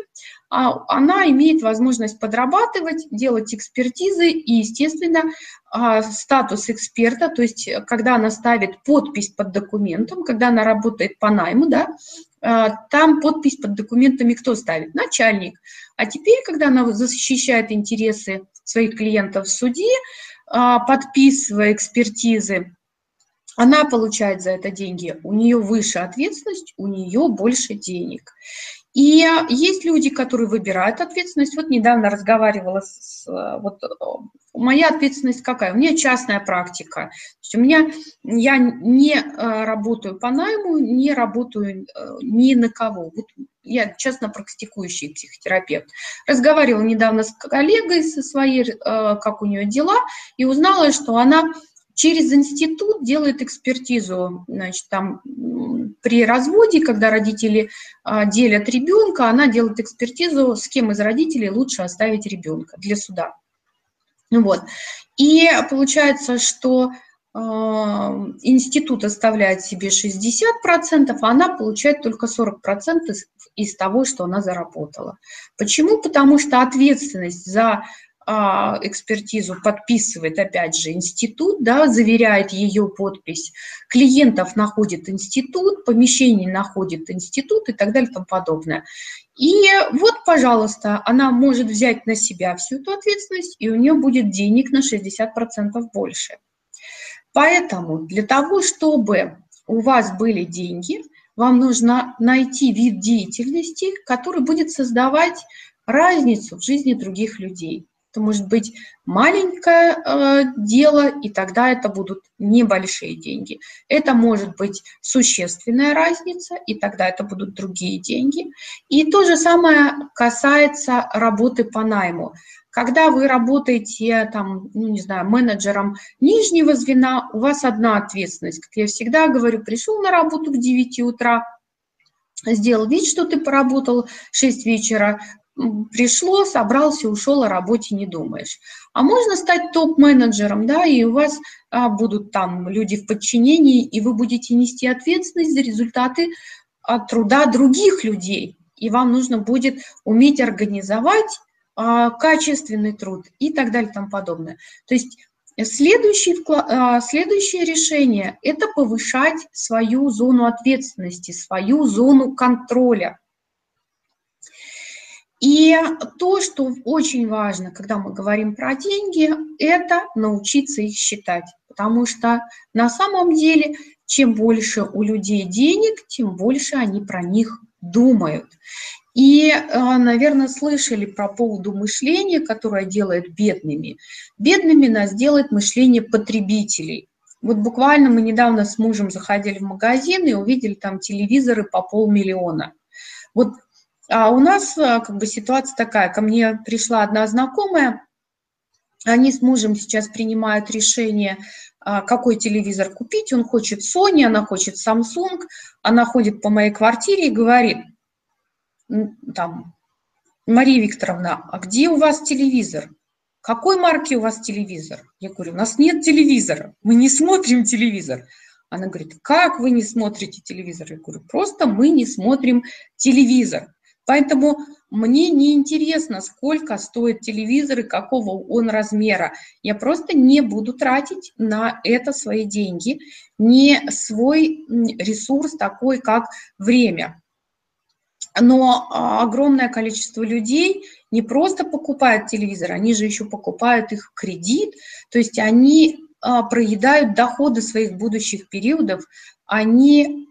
а, она имеет возможность подрабатывать, делать экспертизы и, естественно, а, статус эксперта, то есть когда она ставит подпись под документом, когда она работает по найму, да, там подпись под документами кто ставит? Начальник. А теперь, когда она защищает интересы своих клиентов в суде, подписывая экспертизы, она получает за это деньги, у нее выше ответственность, у нее больше денег. И есть люди, которые выбирают ответственность. Вот недавно разговаривала с... Вот, моя ответственность какая? У меня частная практика. То есть у меня, я не э, работаю по найму, не работаю э, ни на кого. Вот я частно практикующий психотерапевт. Разговаривала недавно с коллегой со своей, э, как у нее дела, и узнала, что она через институт делает экспертизу, значит, там при разводе, когда родители а, делят ребенка, она делает экспертизу, с кем из родителей лучше оставить ребенка для суда. Вот. И получается, что э, институт оставляет себе 60%, а она получает только 40% из, из того, что она заработала. Почему? Потому что ответственность за а, экспертизу подписывает, опять же, институт, да, заверяет ее подпись, клиентов находит институт, помещений находит институт и так далее и тому подобное. И вот, пожалуйста, она может взять на себя всю эту ответственность, и у нее будет денег на 60% больше. Поэтому для того, чтобы у вас были деньги, вам нужно найти вид деятельности, который будет создавать разницу в жизни других людей. Это может быть маленькое э, дело, и тогда это будут небольшие деньги. Это может быть существенная разница, и тогда это будут другие деньги. И то же самое касается работы по найму. Когда вы работаете, там, ну, не знаю, менеджером нижнего звена, у вас одна ответственность. Как я всегда говорю, пришел на работу в 9 утра, сделал вид, что ты поработал 6 вечера, пришло, собрался, ушел, о работе не думаешь. А можно стать топ-менеджером, да, и у вас а, будут там люди в подчинении, и вы будете нести ответственность за результаты а, труда других людей. И вам нужно будет уметь организовать а, качественный труд и так далее и тому подобное. То есть Следующий, а, следующее решение – это повышать свою зону ответственности, свою зону контроля. И то, что очень важно, когда мы говорим про деньги, это научиться их считать. Потому что на самом деле, чем больше у людей денег, тем больше они про них думают. И, э, наверное, слышали про поводу мышления, которое делает бедными. Бедными нас делает мышление потребителей. Вот буквально мы недавно с мужем заходили в магазин и увидели там телевизоры по полмиллиона. Вот а у нас а, как бы ситуация такая, ко мне пришла одна знакомая, они с мужем сейчас принимают решение, а, какой телевизор купить. Он хочет Sony, она хочет Samsung. Она ходит по моей квартире и говорит, там, Мария Викторовна, а где у вас телевизор? Какой марки у вас телевизор? Я говорю, у нас нет телевизора, мы не смотрим телевизор. Она говорит, как вы не смотрите телевизор? Я говорю, просто мы не смотрим телевизор. Поэтому мне не интересно, сколько стоит телевизор и какого он размера. Я просто не буду тратить на это свои деньги, не свой ресурс такой, как время. Но а, огромное количество людей не просто покупают телевизор, они же еще покупают их в кредит, то есть они проедают доходы своих будущих периодов, они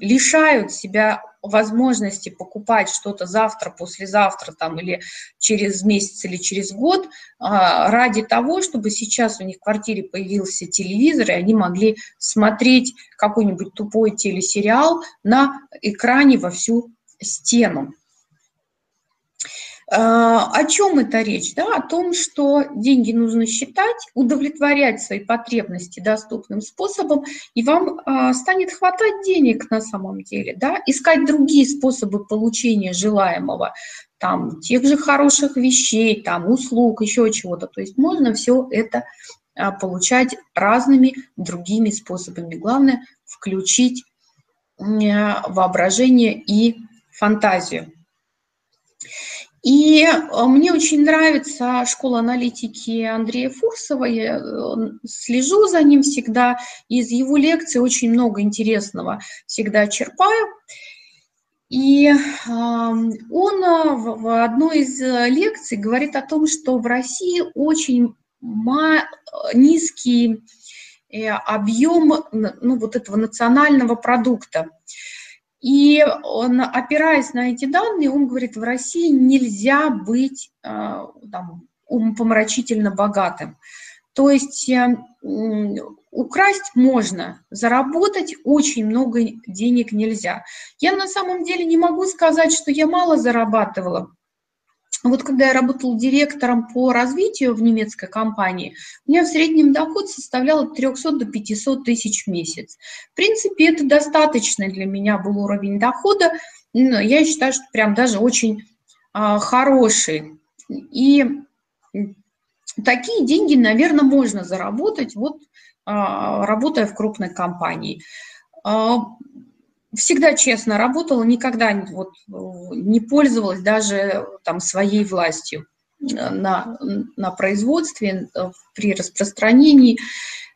лишают себя возможности покупать что-то завтра, послезавтра там, или через месяц или через год а, ради того, чтобы сейчас у них в квартире появился телевизор, и они могли смотреть какой-нибудь тупой телесериал на экране во всю стену. А, о чем это речь? Да? О том, что деньги нужно считать, удовлетворять свои потребности доступным способом, и вам а, станет хватать денег на самом деле. Да? Искать другие способы получения желаемого, там, тех же хороших вещей, там, услуг, еще чего-то. То есть можно все это а, получать разными другими способами. Главное включить воображение и фантазию. И э, мне очень нравится школа аналитики Андрея Фурсова. Я э, слежу за ним всегда. Из его лекций очень много интересного всегда черпаю. И он в одной из лекций говорит о том, что в России очень низкий э, объем ну, вот этого национального продукта. И он, опираясь на эти данные, он говорит, в России нельзя быть а, там, умопомрачительно богатым. То есть э, украсть можно, заработать очень много денег нельзя. Я на самом деле не могу сказать, что я мало зарабатывала. Вот когда я работала директором по развитию в немецкой компании, у меня в среднем доход составлял от 300 до 500 тысяч в месяц. В принципе, это достаточный для меня был уровень дохода. Я считаю, что прям даже очень а, хороший. И такие деньги, наверное, можно заработать, вот а, работая в крупной компании. А, всегда честно работала, никогда вот не пользовалась даже там своей властью на, на производстве, при распространении.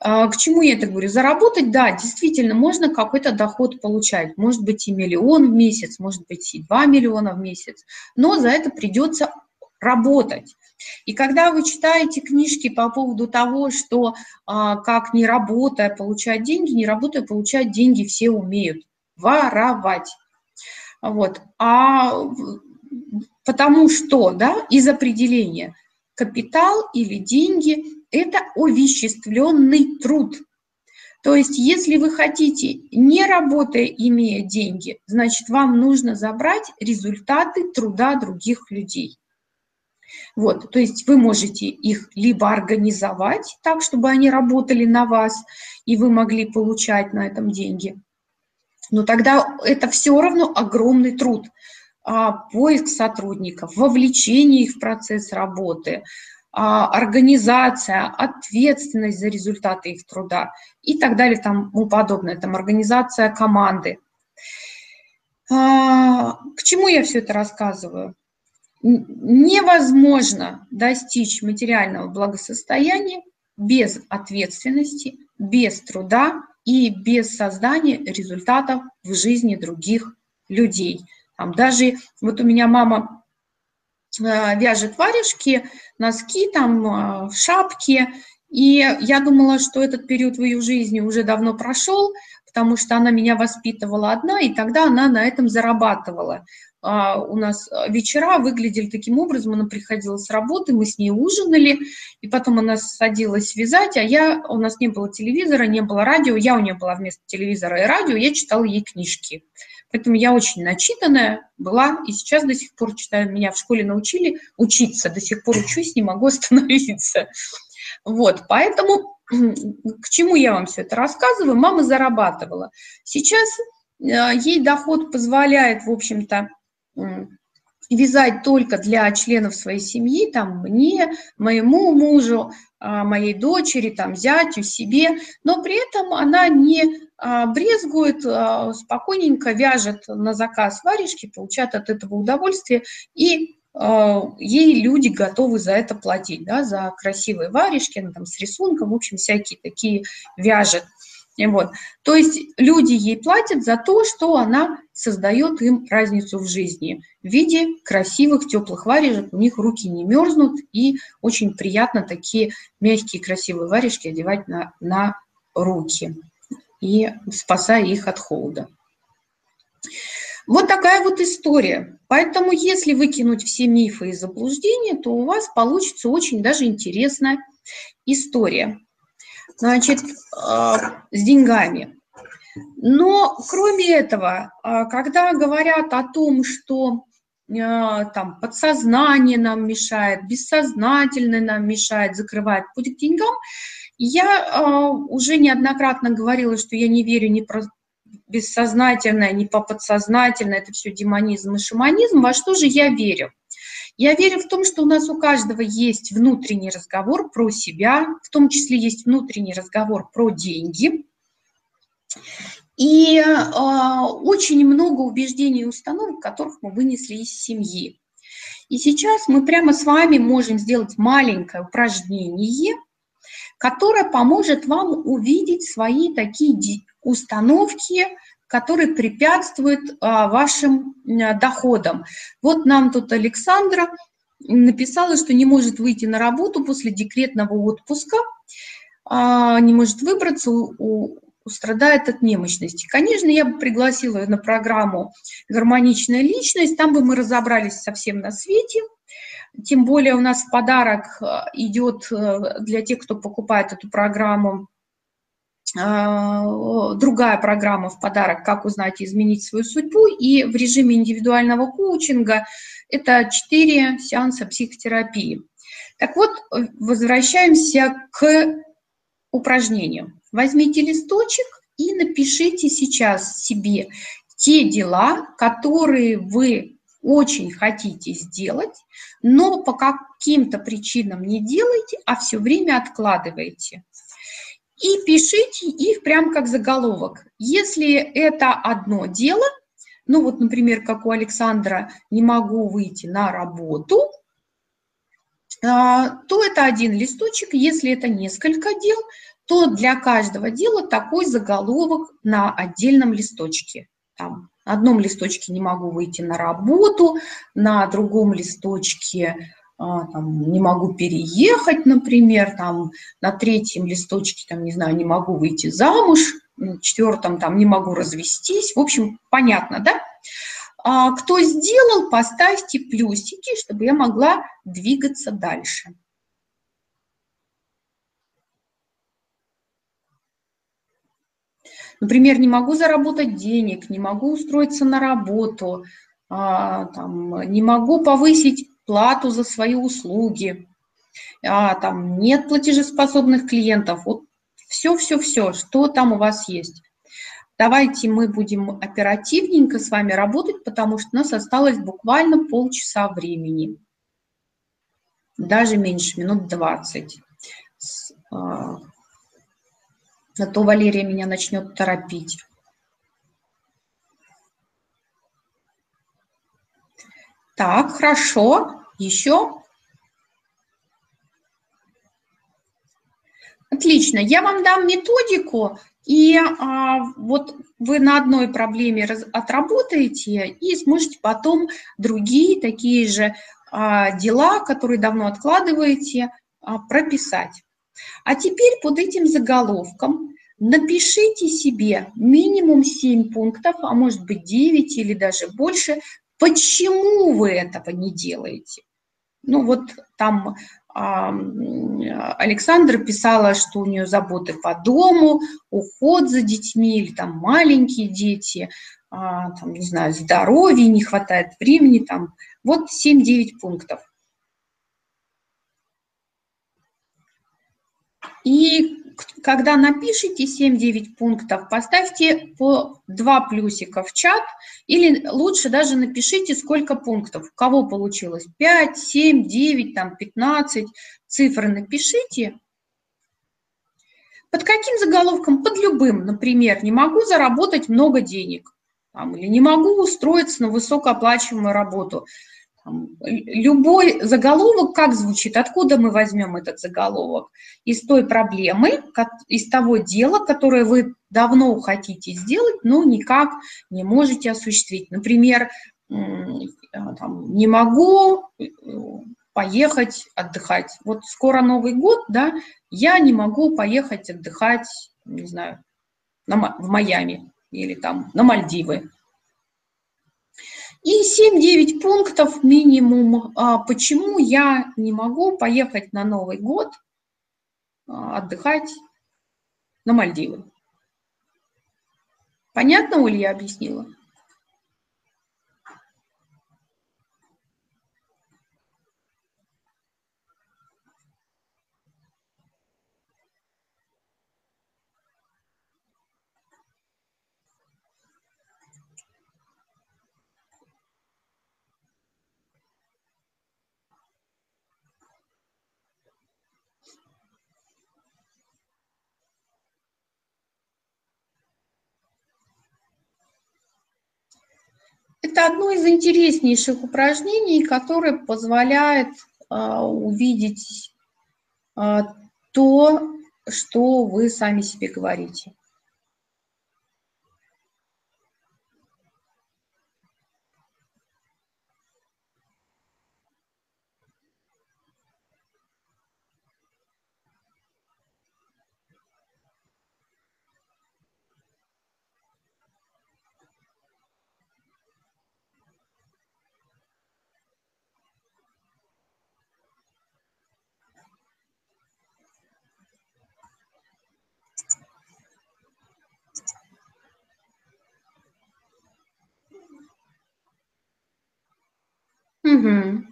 А, к чему я это говорю? Заработать, да, действительно, можно какой-то доход получать. Может быть и миллион в месяц, может быть и два миллиона в месяц, но за это придется работать. И когда вы читаете книжки по поводу того, что а, как не работая получать деньги, не работая получать деньги все умеют воровать. Вот. А потому что, да, из определения капитал или деньги – это овеществленный труд. То есть, если вы хотите, не работая, имея деньги, значит, вам нужно забрать результаты труда других людей. Вот, то есть вы можете их либо организовать так, чтобы они работали на вас, и вы могли получать на этом деньги, но тогда это все равно огромный труд. А, поиск сотрудников, вовлечение их в процесс работы, а, организация, ответственность за результаты их труда и так далее, тому подобное, там организация команды. А, к чему я все это рассказываю? Невозможно достичь материального благосостояния без ответственности, без труда и без создания результатов в жизни других людей. Там даже вот у меня мама э, вяжет варежки, носки, там э, шапки, и я думала, что этот период в ее жизни уже давно прошел, потому что она меня воспитывала одна, и тогда она на этом зарабатывала. А, у нас э, вечера выглядели таким образом, она приходила с работы, мы с ней ужинали, и потом она садилась вязать, а я, у нас не было телевизора, не было радио, я у нее была вместо телевизора и радио, я читала ей книжки. Поэтому я очень начитанная была, и сейчас до сих пор читаю, меня в школе научили учиться, до сих пор учусь, не могу [laughs] остановиться. Вот, поэтому к чему я вам все это рассказываю? Мама зарабатывала. Сейчас э, ей доход позволяет, в общем-то, вязать только для членов своей семьи, там, мне, моему мужу, а, моей дочери, там, зятю, себе, но при этом она не а, брезгует, а, спокойненько вяжет на заказ варежки, получает от этого удовольствие, и ей люди готовы за это платить, да, за красивые варежки, она там с рисунком, в общем, всякие такие вяжет. Вот. То есть люди ей платят за то, что она создает им разницу в жизни. В виде красивых, теплых варежек у них руки не мерзнут, и очень приятно такие мягкие, красивые варежки одевать на, на руки, и спасая их от холода. Вот такая вот история. Поэтому, если выкинуть все мифы и заблуждения, то у вас получится очень даже интересная история значит, а, с деньгами. Но кроме этого, а, когда говорят о том, что а, там подсознание нам мешает, бессознательное нам мешает, закрывает путь к деньгам, я уже неоднократно говорила, что я не верю ни про бессознательное, ни по подсознательное, это все демонизм и шаманизм. Во что же я верю? Я верю в том, что у нас у каждого есть внутренний разговор про себя, в том числе есть внутренний разговор про деньги. И э, очень много убеждений и установок, которых мы вынесли из семьи. И сейчас мы прямо с вами можем сделать маленькое упражнение, которое поможет вам увидеть свои такие установки, который препятствует а, вашим доходам. Вот нам тут Александра написала, что не может выйти на работу после декретного отпуска, а, не может выбраться, страдает от немощности. Конечно, я бы пригласила ее на программу «Гармоничная личность», там бы мы разобрались совсем на свете. Тем более у нас в подарок идет э, для тех, кто покупает эту программу, другая программа в подарок «Как узнать и изменить свою судьбу». И в режиме индивидуального коучинга это 4 сеанса психотерапии. Так вот, возвращаемся к упражнениям. Возьмите листочек и напишите сейчас себе те дела, которые вы очень хотите сделать, но по каким-то причинам не делаете, а все время откладываете. И пишите их прям как заголовок. Если это одно дело, ну вот, например, как у Александра, не могу выйти на работу, а, то это один листочек. Если это несколько дел, то для каждого дела такой заголовок на отдельном листочке. Там, на одном листочке не могу выйти на работу, на другом листочке там, не могу переехать, например, там, на третьем листочке, там, не знаю, не могу выйти замуж, на четвертом там, не могу развестись. В общем, понятно, да? А, кто сделал, поставьте плюсики, чтобы я могла двигаться дальше. Например, не могу заработать денег, не могу устроиться на работу, а, там, не могу повысить плату за свои услуги, а, там, нет платежеспособных клиентов. Вот все-все-все, что там у вас есть. Давайте мы будем оперативненько с вами работать, потому что у нас осталось буквально полчаса времени. Даже меньше, минут 20 а то Валерия меня начнет торопить. Так, хорошо. Еще? Отлично. Я вам дам методику, и а, вот вы на одной проблеме раз, отработаете и сможете потом другие такие же а, дела, которые давно откладываете, а, прописать. А теперь под этим заголовком напишите себе минимум 7 пунктов, а может быть 9 или даже больше, почему вы этого не делаете. Ну вот там Александра писала, что у нее заботы по дому, уход за детьми или там маленькие дети, а, там, не знаю, здоровье, не хватает времени, там, вот 7-9 пунктов. И когда напишите 7-9 пунктов, поставьте по 2 плюсика в чат, или лучше даже напишите, сколько пунктов, у кого получилось? 5, 7, 9, там 15, цифры напишите. Под каким заголовком? Под любым, например, не могу заработать много денег, там, или не могу устроиться на высокооплачиваемую работу – Любой заголовок как звучит? Откуда мы возьмем этот заголовок? Из той проблемы, из того дела, которое вы давно хотите сделать, но никак не можете осуществить. Например, там, не могу э, поехать отдыхать. Вот скоро Новый год, да, я не могу поехать отдыхать, не знаю, на, в Майами или там на Мальдивы. И 7-9 пунктов минимум, а, почему я не могу поехать на Новый год а, отдыхать на Мальдивы. Понятно, Оля, я объяснила? Это одно из интереснейших упражнений, которое позволяет а, увидеть а, то, что вы сами себе говорите. Угу.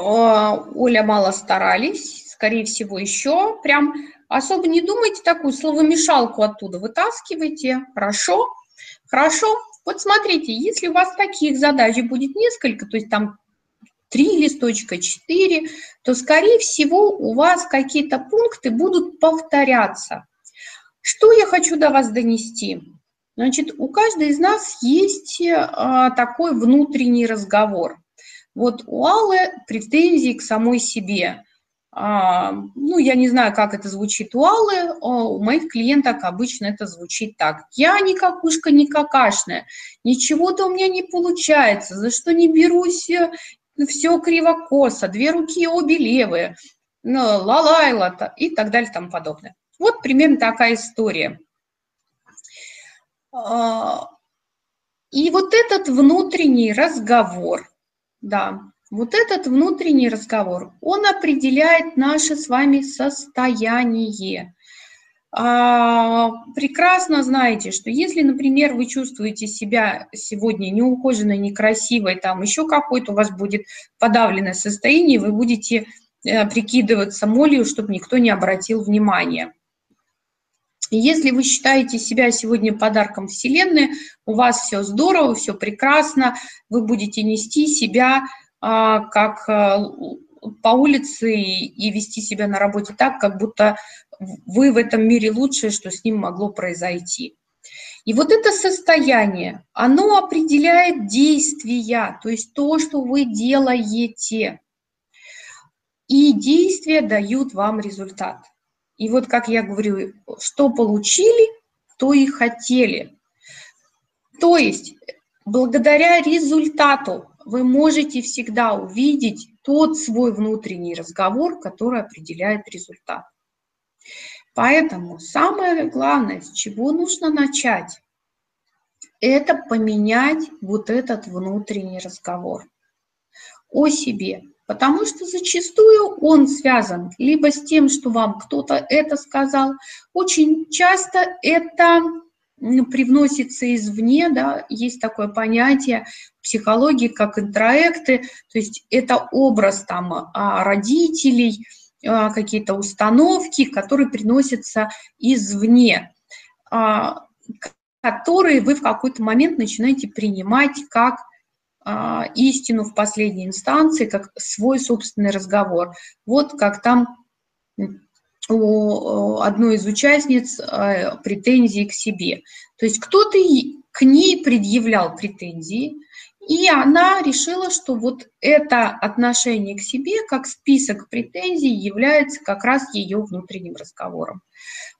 Оля мало старались, скорее всего, еще прям особо не думайте такую словомешалку оттуда вытаскивайте. Хорошо? Хорошо? Вот смотрите, если у вас таких задач будет несколько, то есть там три листочка, четыре, то, скорее всего, у вас какие-то пункты будут повторяться. Что я хочу до вас донести? Значит, у каждой из нас есть а, такой внутренний разговор. Вот у Аллы претензии к самой себе. А, ну, я не знаю, как это звучит у Аллы, у моих клиенток обычно это звучит так. Я не какушка, не какашная, ничего-то у меня не получается, за что не берусь, э, все криво-косо, две руки обе левые, ну, лалайла и так далее тому подобное. Вот примерно такая история. А, и вот этот внутренний разговор, да, вот этот внутренний разговор, он определяет наше с вами состояние. А, прекрасно знаете, что если, например, вы чувствуете себя сегодня неухоженной, некрасивой, там еще какое-то у вас будет подавленное состояние, вы будете э, прикидываться молью, чтобы никто не обратил внимания. Если вы считаете себя сегодня подарком Вселенной, у вас все здорово, все прекрасно, вы будете нести себя а, как а, по улице и вести себя на работе так, как будто вы в этом мире лучшее, что с ним могло произойти. И вот это состояние, оно определяет действия, то есть то, что вы делаете. И действия дают вам результат. И вот, как я говорю, что получили, то и хотели. То есть, благодаря результату вы можете всегда увидеть тот свой внутренний разговор, который определяет результат. Поэтому самое главное, с чего нужно начать, это поменять вот этот внутренний разговор о себе, Потому что зачастую он связан либо с тем, что вам кто-то это сказал, очень часто это привносится извне, да, есть такое понятие психологии, как интроекты, то есть это образ там а, родителей, а, какие-то установки, которые приносятся извне, а, которые вы в какой-то момент начинаете принимать как истину в последней инстанции, как свой собственный разговор. Вот как там у одной из участниц а, претензии к себе. То есть кто-то к ней предъявлял претензии, и она решила, что вот это отношение к себе, как список претензий, является как раз ее внутренним разговором.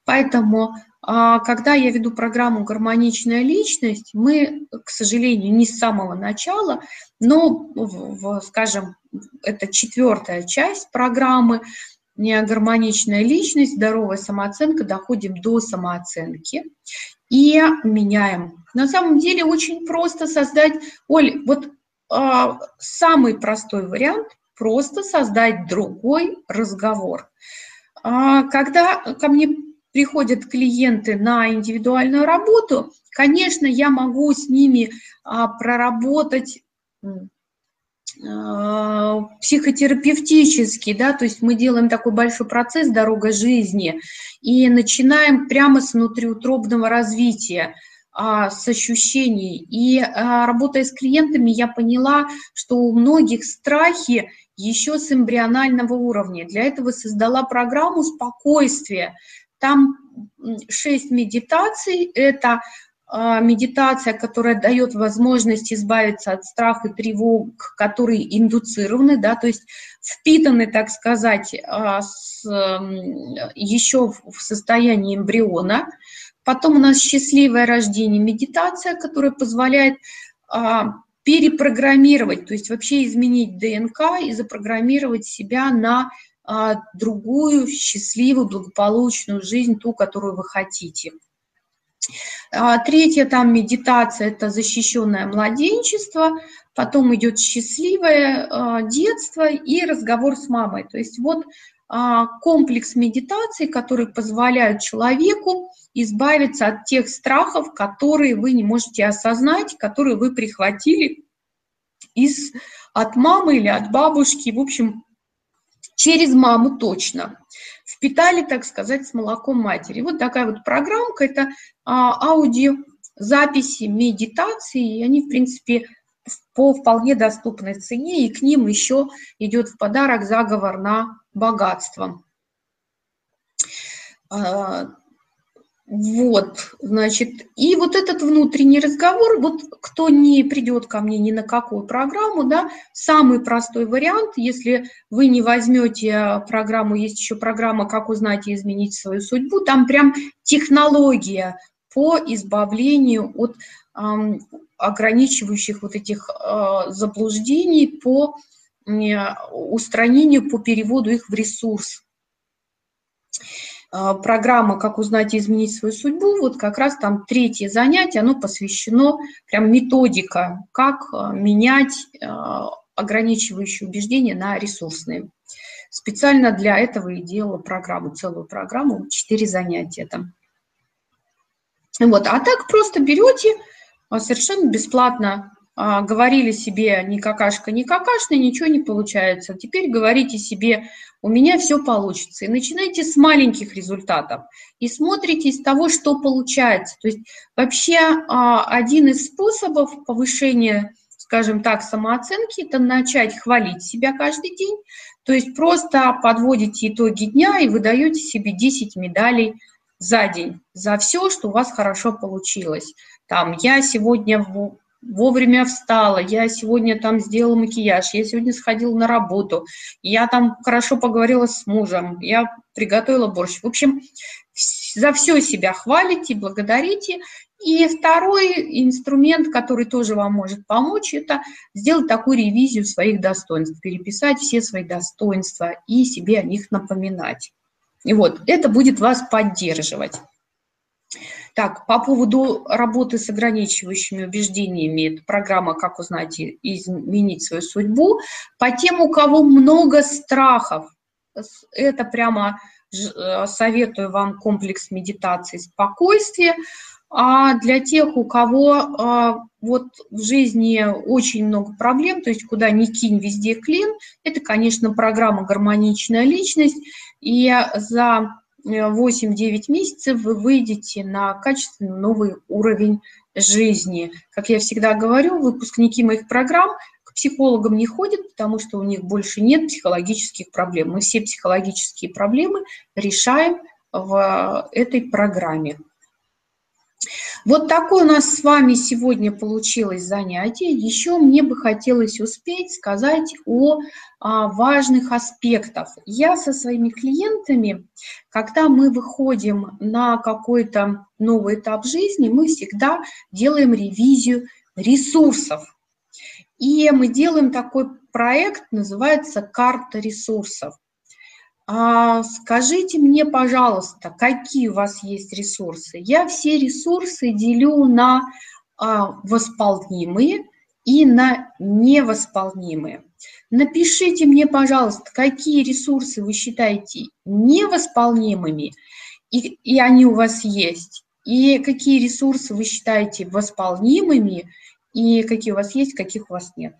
Поэтому а когда я веду программу «Гармоничная личность», мы, к сожалению, не с самого начала, но, скажем, это четвертая часть программы «Гармоничная личность», «Здоровая самооценка», доходим до самооценки и меняем. На самом деле очень просто создать, Оль, вот а, самый простой вариант – просто создать другой разговор. А, когда ко мне приходят клиенты на индивидуальную работу, конечно, я могу с ними а, проработать а, психотерапевтически, да, то есть мы делаем такой большой процесс «Дорога жизни» и начинаем прямо с внутриутробного развития, а, с ощущений. И работая с клиентами, я поняла, что у многих страхи еще с эмбрионального уровня. Для этого создала программу спокойствия, там шесть медитаций. Это а, медитация, которая дает возможность избавиться от страха и тревог, которые индуцированы, да, то есть впитаны, так сказать, а, с, еще в состоянии эмбриона. Потом у нас счастливое рождение, медитация, которая позволяет а, перепрограммировать, то есть вообще изменить ДНК и запрограммировать себя на другую счастливую, благополучную жизнь, ту, которую вы хотите. А, третья там медитация – это защищенное младенчество, потом идет счастливое а, детство и разговор с мамой. То есть вот комплекс медитаций, которые позволяют человеку избавиться от тех страхов, которые вы не можете осознать, которые вы прихватили из, от мамы или от бабушки, в общем, через маму точно. Впитали, так сказать, с молоком матери. Вот такая вот программка, это а, аудиозаписи, медитации, и они, в принципе, по вполне доступной цене, и к ним еще идет в подарок заговор на богатство. Вот, значит, и вот этот внутренний разговор, вот кто не придет ко мне ни на какую программу, да, самый простой вариант, если вы не возьмете программу, есть еще программа «Как узнать и изменить свою судьбу», там прям технология по избавлению от эм, ограничивающих вот этих э, заблуждений, по э, устранению, по переводу их в ресурс. А, программа «Как узнать и изменить свою судьбу», вот как раз там третье занятие, оно посвящено прям методика, как а, менять а, ограничивающие убеждения на ресурсные. Специально для этого и делала программу, целую программу, четыре занятия там. Вот, а так просто берете совершенно бесплатно говорили себе ни какашка, ни какашка, ничего не получается. Теперь говорите себе, у меня все получится. И начинайте с маленьких результатов. И смотрите из того, что получается. То есть вообще а, один из способов повышения, скажем так, самооценки, это начать хвалить себя каждый день. То есть просто подводите итоги дня и выдаете себе 10 медалей за день, за все, что у вас хорошо получилось. Там, я сегодня вовремя встала, я сегодня там сделала макияж, я сегодня сходила на работу, я там хорошо поговорила с мужем, я приготовила борщ. В общем, за все себя хвалите, благодарите. И второй инструмент, который тоже вам может помочь, это сделать такую ревизию своих достоинств, переписать все свои достоинства и себе о них напоминать. И вот, это будет вас поддерживать. Так, по поводу работы с ограничивающими убеждениями, это программа «Как узнать и изменить свою судьбу». По тем, у кого много страхов, это прямо э, советую вам комплекс медитации спокойствия. А для тех, у кого а, вот в жизни очень много проблем, то есть куда ни кинь, везде клин, это, конечно, программа «Гармоничная личность». И за 8-9 месяцев вы выйдете на качественно новый уровень жизни. Как я всегда говорю, выпускники моих программ к психологам не ходят, потому что у них больше нет психологических проблем. Мы все психологические проблемы решаем в этой программе. Вот такое у нас с вами сегодня получилось занятие. Еще мне бы хотелось успеть сказать о, важных аспектах. Я со своими клиентами, когда мы выходим на какой-то новый этап жизни, мы всегда делаем ревизию ресурсов. И мы делаем такой проект, называется «Карта ресурсов». А, скажите мне, пожалуйста, какие у вас есть ресурсы? Я все ресурсы делю на а, восполнимые и на невосполнимые. Напишите мне, пожалуйста, какие ресурсы вы считаете невосполнимыми, и, и они у вас есть, и какие ресурсы вы считаете восполнимыми, и какие у вас есть, каких у вас нет.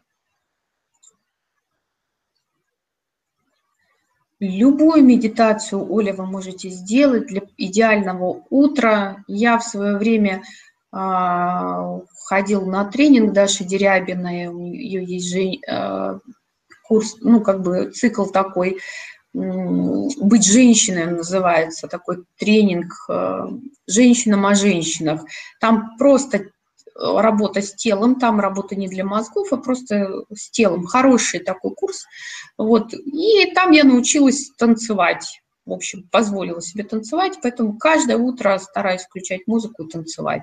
Любую медитацию, Оля, вы можете сделать для идеального утра. Я в свое время ходил на тренинг Даши Дерябиной, у нее есть же, э, курс, ну, как бы цикл такой, «Быть женщиной» называется, такой тренинг э, «Женщинам о женщинах». Там просто работа с телом, там работа не для мозгов, а просто с телом. Хороший такой курс. Вот. И там я научилась танцевать. В общем, позволила себе танцевать, поэтому каждое утро стараюсь включать музыку и танцевать.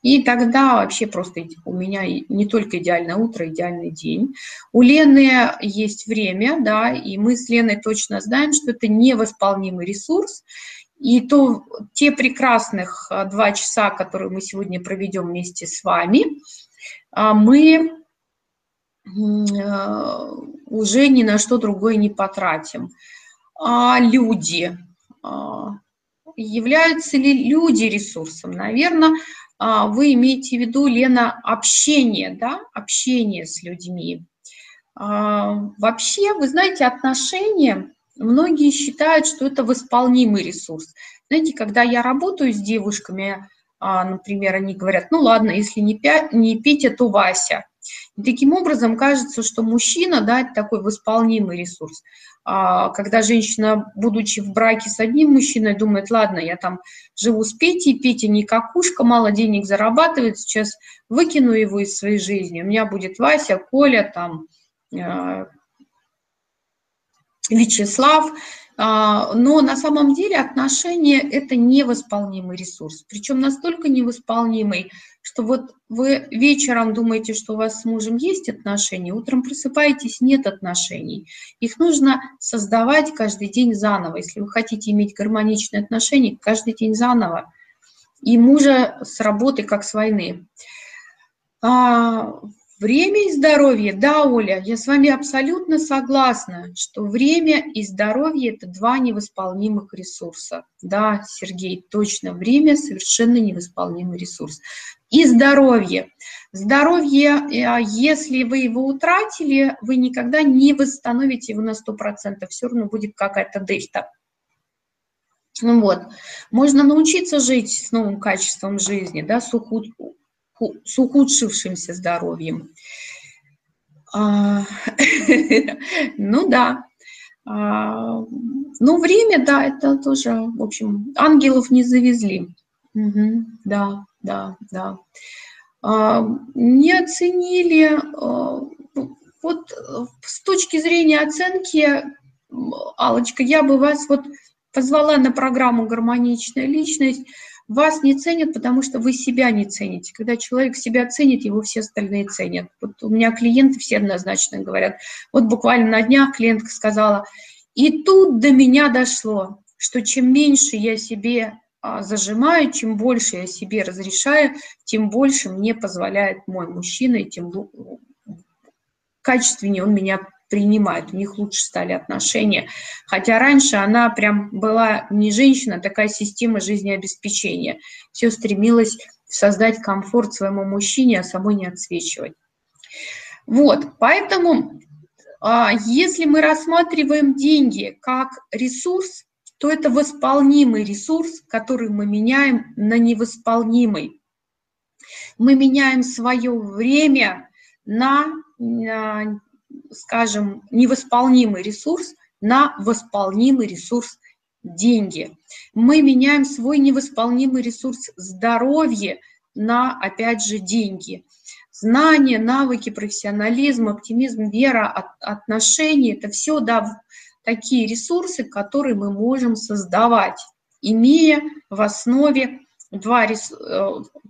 И тогда вообще просто у меня не только идеальное утро, идеальный день. У Лены есть время, да, и мы с Леной точно знаем, что это невосполнимый ресурс, и то, те прекрасных а, два часа, которые мы сегодня проведем вместе с вами, а, мы а, уже ни на что другое не потратим. А люди, являются ли люди ресурсом? Наверное, а, вы имеете в виду, Лена, общение, да, общение с людьми. А, вообще, вы знаете, отношения, многие считают, что это восполнимый ресурс. Знаете, когда я работаю с девушками, а, например, они говорят, ну ладно, если не Петя, то Вася. И таким образом кажется, что мужчина, да, такой восполнимый ресурс. А, когда женщина, будучи в браке с одним мужчиной, думает, ладно, я там живу с Петей, Петя не какушка, мало денег зарабатывает, сейчас выкину его из своей жизни, у меня будет Вася, Коля, там, а, Вячеслав, но на самом деле отношения – это невосполнимый ресурс, причем настолько невосполнимый, что вот вы вечером думаете, что у вас с мужем есть отношения, утром просыпаетесь, нет отношений. Их нужно создавать каждый день заново. Если вы хотите иметь гармоничные отношения, каждый день заново. И мужа с работы, как с войны. Время и здоровье, да, Оля, я с вами абсолютно согласна, что время и здоровье – это два невосполнимых ресурса. Да, Сергей, точно, время – совершенно невосполнимый ресурс. И здоровье. Здоровье, э, если вы его утратили, вы никогда не восстановите его на 100%, все равно будет какая-то дельта. Ну вот. Можно научиться жить с новым качеством жизни, да, с с ухудшившимся здоровьем. А, [laughs] ну да. А, ну, время, да, это тоже, в общем, ангелов не завезли. да, да, да. А, не оценили, вот с точки зрения оценки, алочка я бы вас вот позвала на программу «Гармоничная личность», вас не ценят, потому что вы себя не цените. Когда человек себя ценит, его все остальные ценят. Вот у меня клиенты все однозначно говорят. Вот буквально на днях клиентка сказала, и тут до меня дошло, что чем меньше я себе а, зажимаю, чем больше я себе разрешаю, тем больше мне позволяет мой мужчина, и тем качественнее он меня принимает, у них лучше стали отношения. Хотя раньше она прям была не женщина, а такая система жизнеобеспечения. Все стремилась создать комфорт своему мужчине, а самой не отсвечивать. Вот, поэтому а, если мы рассматриваем деньги как ресурс, то это восполнимый ресурс, который мы меняем на невосполнимый. Мы меняем свое время на скажем, невосполнимый ресурс на восполнимый ресурс деньги. Мы меняем свой невосполнимый ресурс здоровье на, опять же, деньги. Знания, навыки, профессионализм, оптимизм, вера, отношения – это все да, такие ресурсы, которые мы можем создавать, имея в основе два, э,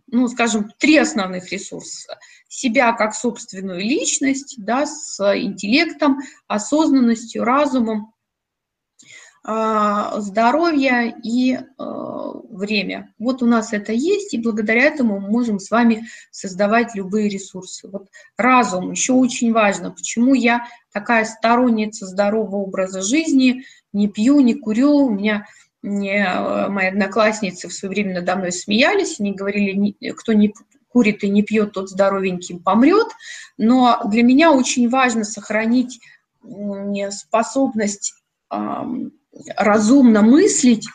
ну, скажем, три основных ресурса. Себя как собственную личность, да, с интеллектом, осознанностью, разумом, а, здоровье и э, время. Вот у нас это есть, и благодаря этому мы можем с вами создавать любые ресурсы. Вот разум еще очень важно. Почему я такая сторонница здорового образа жизни, не пью, не курю, у меня мне, э, мои одноклассницы в свое время надо мной смеялись, они говорили, кто не курит и не пьет, тот здоровеньким помрет. Но для меня очень важно сохранить способность разумно мыслить,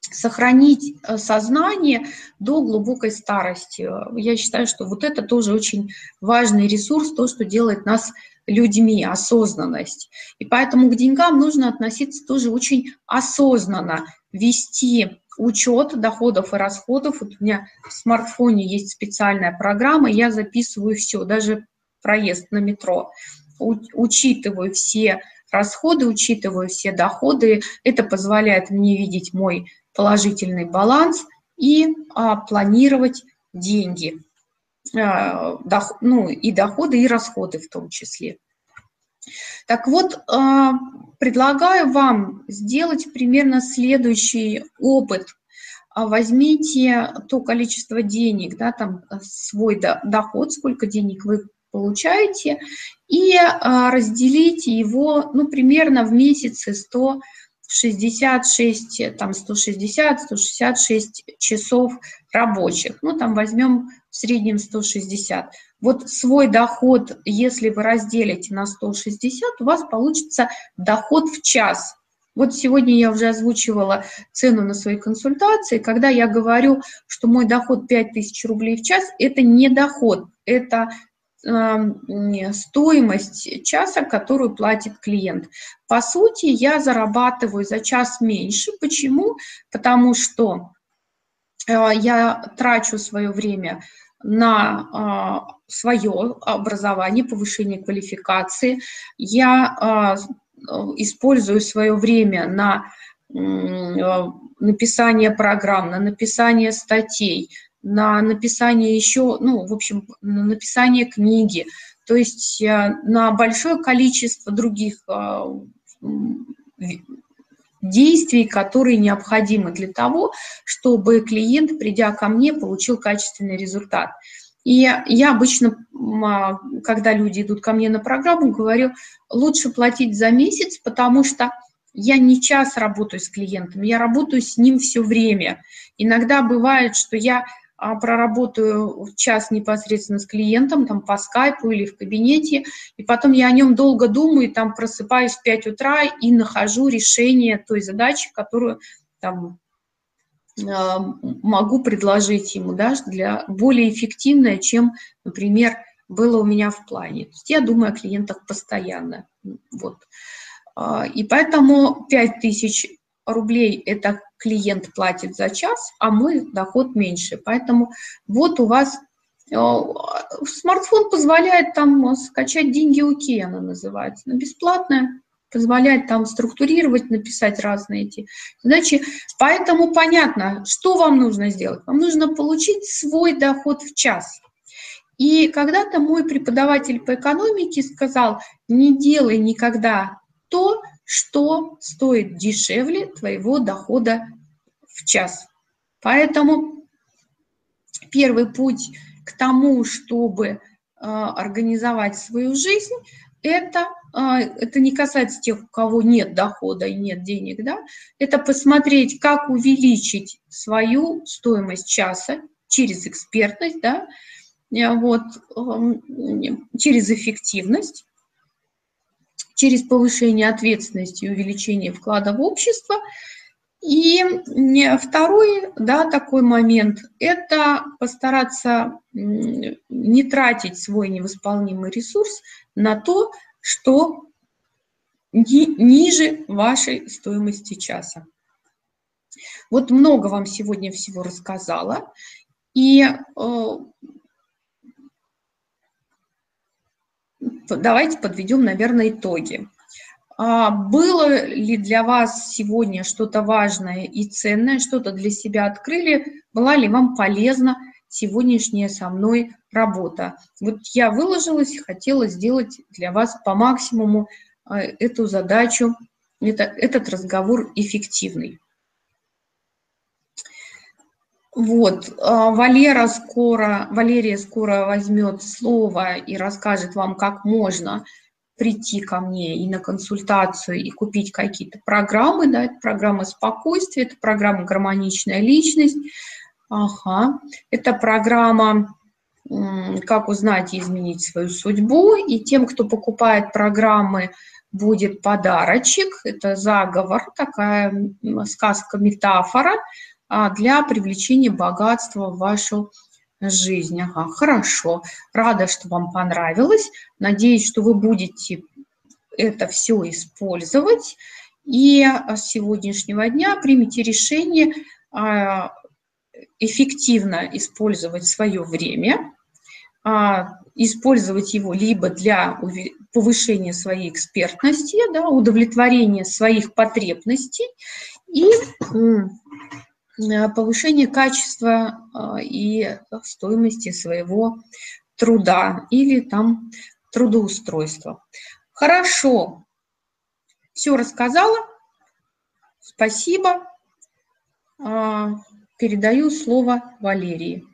сохранить э, сознание до глубокой старости. Я считаю, что вот это тоже очень важный ресурс, то, что делает нас людьми, осознанность. И поэтому к деньгам нужно относиться тоже очень осознанно, вести учет доходов и расходов. Вот у меня в смартфоне есть специальная программа, я записываю все, даже проезд на метро. У, учитываю все расходы, учитываю все доходы. Это позволяет мне видеть мой положительный баланс и а, планировать деньги. Э, ну, и доходы, и расходы в том числе. Так вот, э, предлагаю вам сделать примерно следующий опыт. А возьмите то количество денег, да, там э, свой доход, сколько денег вы получаете, и разделите его, ну, примерно в месяце 100 66, там 160, 166 часов рабочих. Ну, там возьмем в среднем 160. Вот свой доход, если вы разделите на 160, у вас получится доход в час. Вот сегодня я уже озвучивала цену на свои консультации. Когда я говорю, что мой доход 5000 рублей в час, это не доход, это э, стоимость часа, которую платит клиент. По сути, я зарабатываю за час меньше. Почему? Потому что э, я трачу свое время на а, свое образование, повышение квалификации. Я а, использую свое время на а, написание программ, на написание статей, на написание еще, ну, в общем, на написание книги, то есть на большое количество других действий, которые необходимы для того, чтобы клиент, придя ко мне, получил качественный результат. И я обычно, а, когда люди идут ко мне на программу, говорю, лучше платить за месяц, потому что я не час работаю с клиентом, я работаю с ним все время. Иногда бывает, что я а, проработаю час непосредственно с клиентом, там по скайпу или в кабинете, и потом я о нем долго думаю, там просыпаюсь в 5 утра и нахожу решение той задачи, которую там а, могу предложить ему, да, для более эффективное, чем, например, было у меня в плане. То есть я думаю о клиентах постоянно. Вот. А, и поэтому 5000 рублей это клиент платит за час, а мой доход меньше. Поэтому вот у вас э, смартфон позволяет там скачать деньги УКИ, она называется, но бесплатная, позволяет там структурировать, написать разные эти задачи. Поэтому понятно, что вам нужно сделать. Вам нужно получить свой доход в час. И когда-то мой преподаватель по экономике сказал, не делай никогда то, что стоит дешевле твоего дохода в час. Поэтому первый путь к тому, чтобы э, организовать свою жизнь, это, э, это не касается тех, у кого нет дохода и нет денег, да, это посмотреть, как увеличить свою стоимость часа через экспертность, да, э, вот, эм, через эффективность, через повышение ответственности и увеличение вклада в общество. И второй да, такой момент – это постараться не тратить свой невосполнимый ресурс на то, что ниже вашей стоимости часа. Вот много вам сегодня всего рассказала. И давайте подведем, наверное, итоги. А было ли для вас сегодня что-то важное и ценное, что-то для себя открыли? Была ли вам полезна сегодняшняя со мной работа? Вот я выложилась, хотела сделать для вас по максимуму а, эту задачу, это, этот разговор эффективный. Вот, а, Валера скоро, Валерия скоро возьмет слово и расскажет вам, как можно прийти ко мне и на консультацию, и купить какие-то программы, да, это программа спокойствия, это программа гармоничная личность, ага, это программа как узнать и изменить свою судьбу, и тем, кто покупает программы, будет подарочек, это заговор, такая сказка, метафора, а, для привлечения богатства в вашу жизнь. Ага, хорошо. Рада, что вам понравилось. Надеюсь, что вы будете это все использовать. И с сегодняшнего дня примите решение а, эффективно использовать свое время, а, использовать его либо для повышения своей экспертности, да, удовлетворения своих потребностей и повышение качества э, и стоимости своего труда или там трудоустройства. Хорошо, все рассказала. Спасибо. Э, передаю слово Валерии.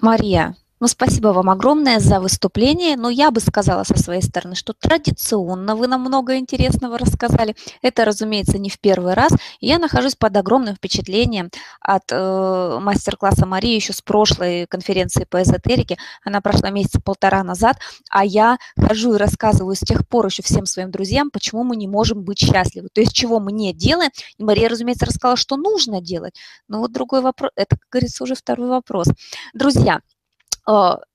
Мария, Ну, спасибо вам огромное за выступление. Но я бы сказала со своей стороны, что традиционно вы нам много интересного рассказали. Это, разумеется, не в первый раз. Я нахожусь под огромным впечатлением от э, мастер-класса Марии еще с прошлой конференции по эзотерике. Она прошла месяца полтора назад, а я хожу и рассказываю с тех пор еще всем своим друзьям, почему мы не можем быть счастливы. То есть чего мы не делаем. И Мария, разумеется, рассказала, что нужно делать. Но вот другой вопрос, это, как говорится, уже второй вопрос. Друзья,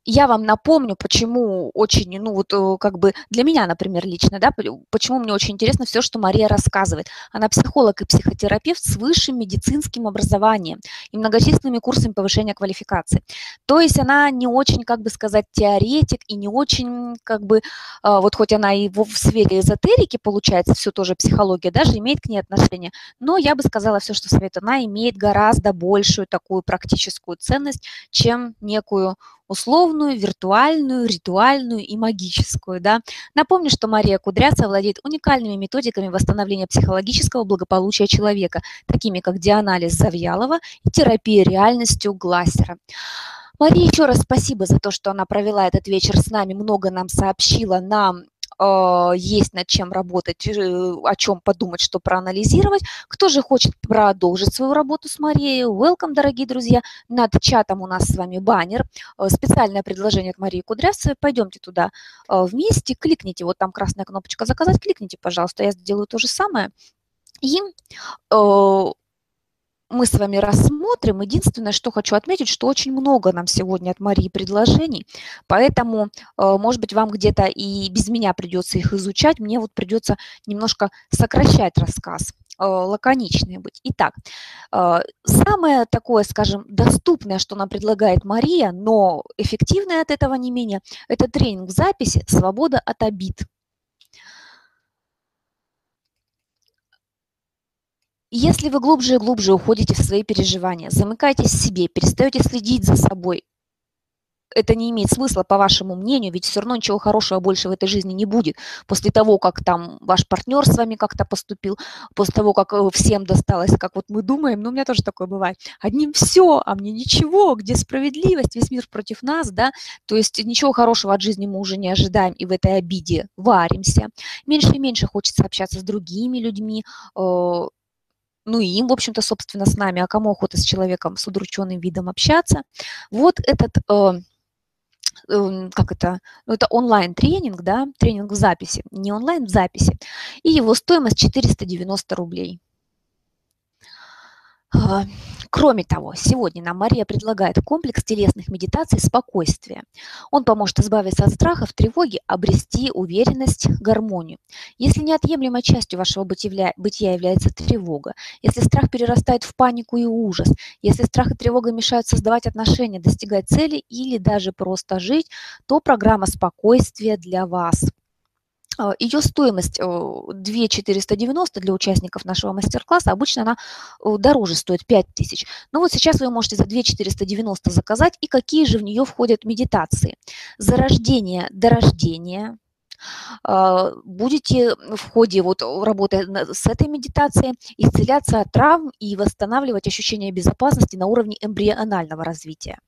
я вам напомню, почему очень, ну вот э, как бы для меня, например, лично, да, почему мне очень интересно все, что Мария рассказывает. Она психолог и психотерапевт с высшим медицинским образованием и многочисленными курсами повышения квалификации. То есть она не очень, как бы сказать, теоретик и не очень, как бы, а, вот хоть она и в сфере эзотерики, получается, все тоже психология, даже имеет к ней отношение, но я бы сказала все, что совет, она имеет гораздо большую такую практическую ценность, чем некую условную, виртуальную, ритуальную и магическую. Да? Напомню, что Мария Кудряцова владеет уникальными методиками восстановления психологического благополучия человека, такими как дианализ Завьялова и терапия реальностью Глассера. Мария, еще раз спасибо за то, что она провела этот вечер с нами, много нам сообщила, нам есть над чем работать, э, о чем подумать, что проанализировать. Кто же хочет продолжить свою работу с Марией, welcome, дорогие друзья. Над чатом у нас с вами баннер, э, специальное предложение от Марии Кудрявцевой. Пойдемте туда э, вместе, кликните, вот там красная кнопочка «Заказать», кликните, пожалуйста, я сделаю то же самое. И мы с вами рассмотрим. Единственное, что хочу отметить, что очень много нам сегодня от Марии предложений, поэтому, э, может быть, вам где-то и без меня придется их изучать, мне вот придется немножко сокращать рассказ э, лаконичные быть. Итак, э, самое такое, скажем, доступное, что нам предлагает Мария, но эффективное от этого не менее, это тренинг в записи «Свобода от обид». Если вы глубже и глубже уходите в свои переживания, замыкаетесь в себе, перестаете следить за собой, это не имеет смысла, по вашему мнению, ведь все равно ничего хорошего больше в этой жизни не будет. После того, как там ваш партнер с вами как-то поступил, после того, как э, всем досталось, как вот мы думаем, ну, у меня тоже такое бывает, одним все, а мне ничего, где справедливость, весь мир против нас, да, то есть ничего хорошего от жизни мы уже не ожидаем и в этой обиде варимся. Меньше и меньше хочется общаться с другими людьми, э, ну и им, в общем-то, собственно, с нами, а кому охота с человеком с удрученным видом общаться. Вот этот, э, э, как это, ну это онлайн-тренинг, да, тренинг в записи, не онлайн, в записи, и его стоимость 490 рублей. А, Кроме того, сегодня нам Мария предлагает комплекс телесных медитаций спокойствия. Он поможет избавиться от страхов, тревоги, обрести уверенность, гармонию. Если неотъемлемой частью вашего бытия является тревога, если страх перерастает в панику и ужас, если страх и тревога мешают создавать отношения, достигать цели или даже просто жить, то программа спокойствия для вас – Ее стоимость 2 490 для участников нашего мастер-класса. Обычно она дороже стоит 5 тысяч. Но вот сейчас вы можете за 2 490 заказать. И какие же в нее входят медитации? Зарождение до рождения, а, будете в ходе вот работы с этой медитацией исцеляться от травм и восстанавливать ощущение безопасности на уровне эмбрионального развития.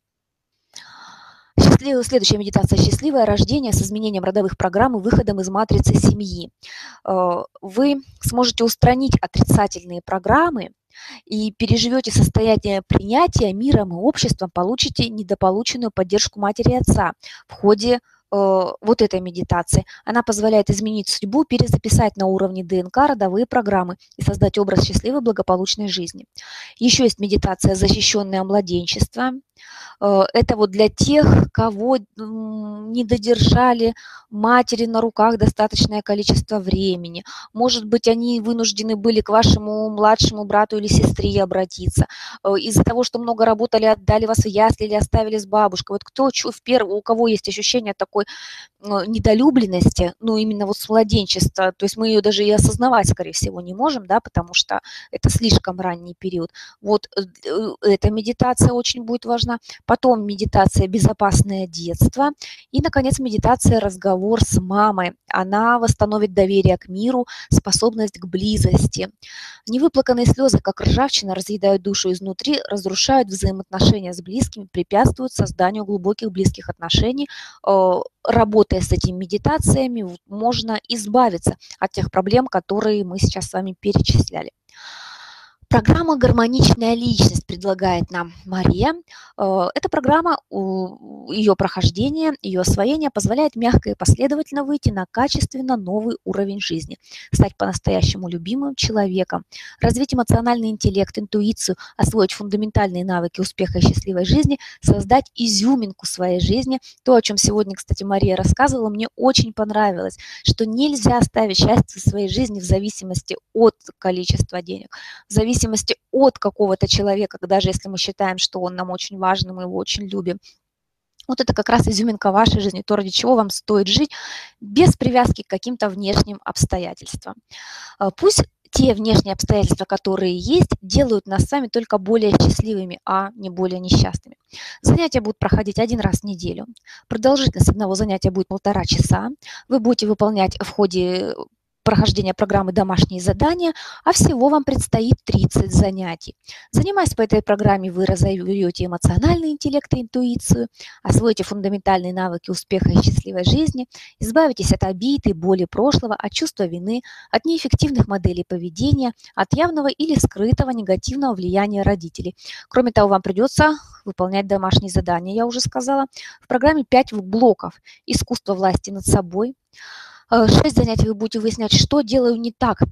Следующая медитация «Счастливое рождение» с изменением родовых программ и выходом из матрицы семьи. Э, вы сможете устранить отрицательные программы и переживете состояние принятия миром и обществом, получите недополученную поддержку матери и отца в ходе вот этой медитации. Она позволяет изменить судьбу, перезаписать на уровне ДНК родовые программы и создать образ счастливой благополучной жизни. Еще есть медитация «Защищенное младенчество». Э, это вот для тех, кого не додержали матери на руках достаточное количество времени. Может быть, они вынуждены были к вашему младшему брату или сестре обратиться. Э, из-за того, что много работали, отдали вас в ясли или оставили с бабушкой. Вот кто в первом, у кого есть ощущение такой ну, недолюбленности, ну, именно вот с младенчества, то есть мы ее даже и осознавать, скорее всего, не можем, да, потому что это слишком ранний период. Вот э, э, эта медитация очень будет важна. Потом медитация «Безопасное детство». И, наконец, медитация «Разговор с мамой». Она восстановит доверие к миру, способность к близости. Невыплаканные слезы, как ржавчина, разъедают душу изнутри, разрушают взаимоотношения с близкими, препятствуют созданию глубоких близких отношений, э, работая с этими медитациями, можно избавиться от тех проблем, которые мы сейчас с вами перечисляли. Программа «Гармоничная личность» предлагает нам Мария. Э, эта программа, ее прохождение, ее освоение позволяет мягко и последовательно выйти на качественно новый уровень жизни, стать по-настоящему любимым человеком, развить эмоциональный интеллект, интуицию, освоить фундаментальные навыки успеха и счастливой жизни, создать изюминку своей жизни. То, о чем сегодня, кстати, Мария рассказывала, мне очень понравилось, что нельзя ставить счастье в своей жизни в зависимости от количества денег, в зависимости зависимости от какого-то человека, даже если мы считаем, что он нам очень важен, мы его очень любим. Вот это как раз изюминка вашей жизни, то, ради чего вам стоит жить, без привязки к каким-то внешним обстоятельствам. А, пусть те внешние обстоятельства, которые есть, делают нас с вами только более счастливыми, а не более несчастными. Занятия будут проходить один раз в неделю. Продолжительность одного занятия будет полтора часа. Вы будете выполнять в ходе прохождения программы «Домашние задания», а всего вам предстоит 30 занятий. Занимаясь по этой программе, вы развиваете эмоциональный интеллект и интуицию, освоите фундаментальные навыки успеха и счастливой жизни, избавитесь от обид и боли прошлого, от чувства вины, от неэффективных моделей поведения, от явного или скрытого негативного влияния родителей. Кроме того, вам придется выполнять домашние задания, я уже сказала. В программе 5 блоков «Искусство власти над собой», Э, шесть занятий вы будете выяснять, что делаю не так,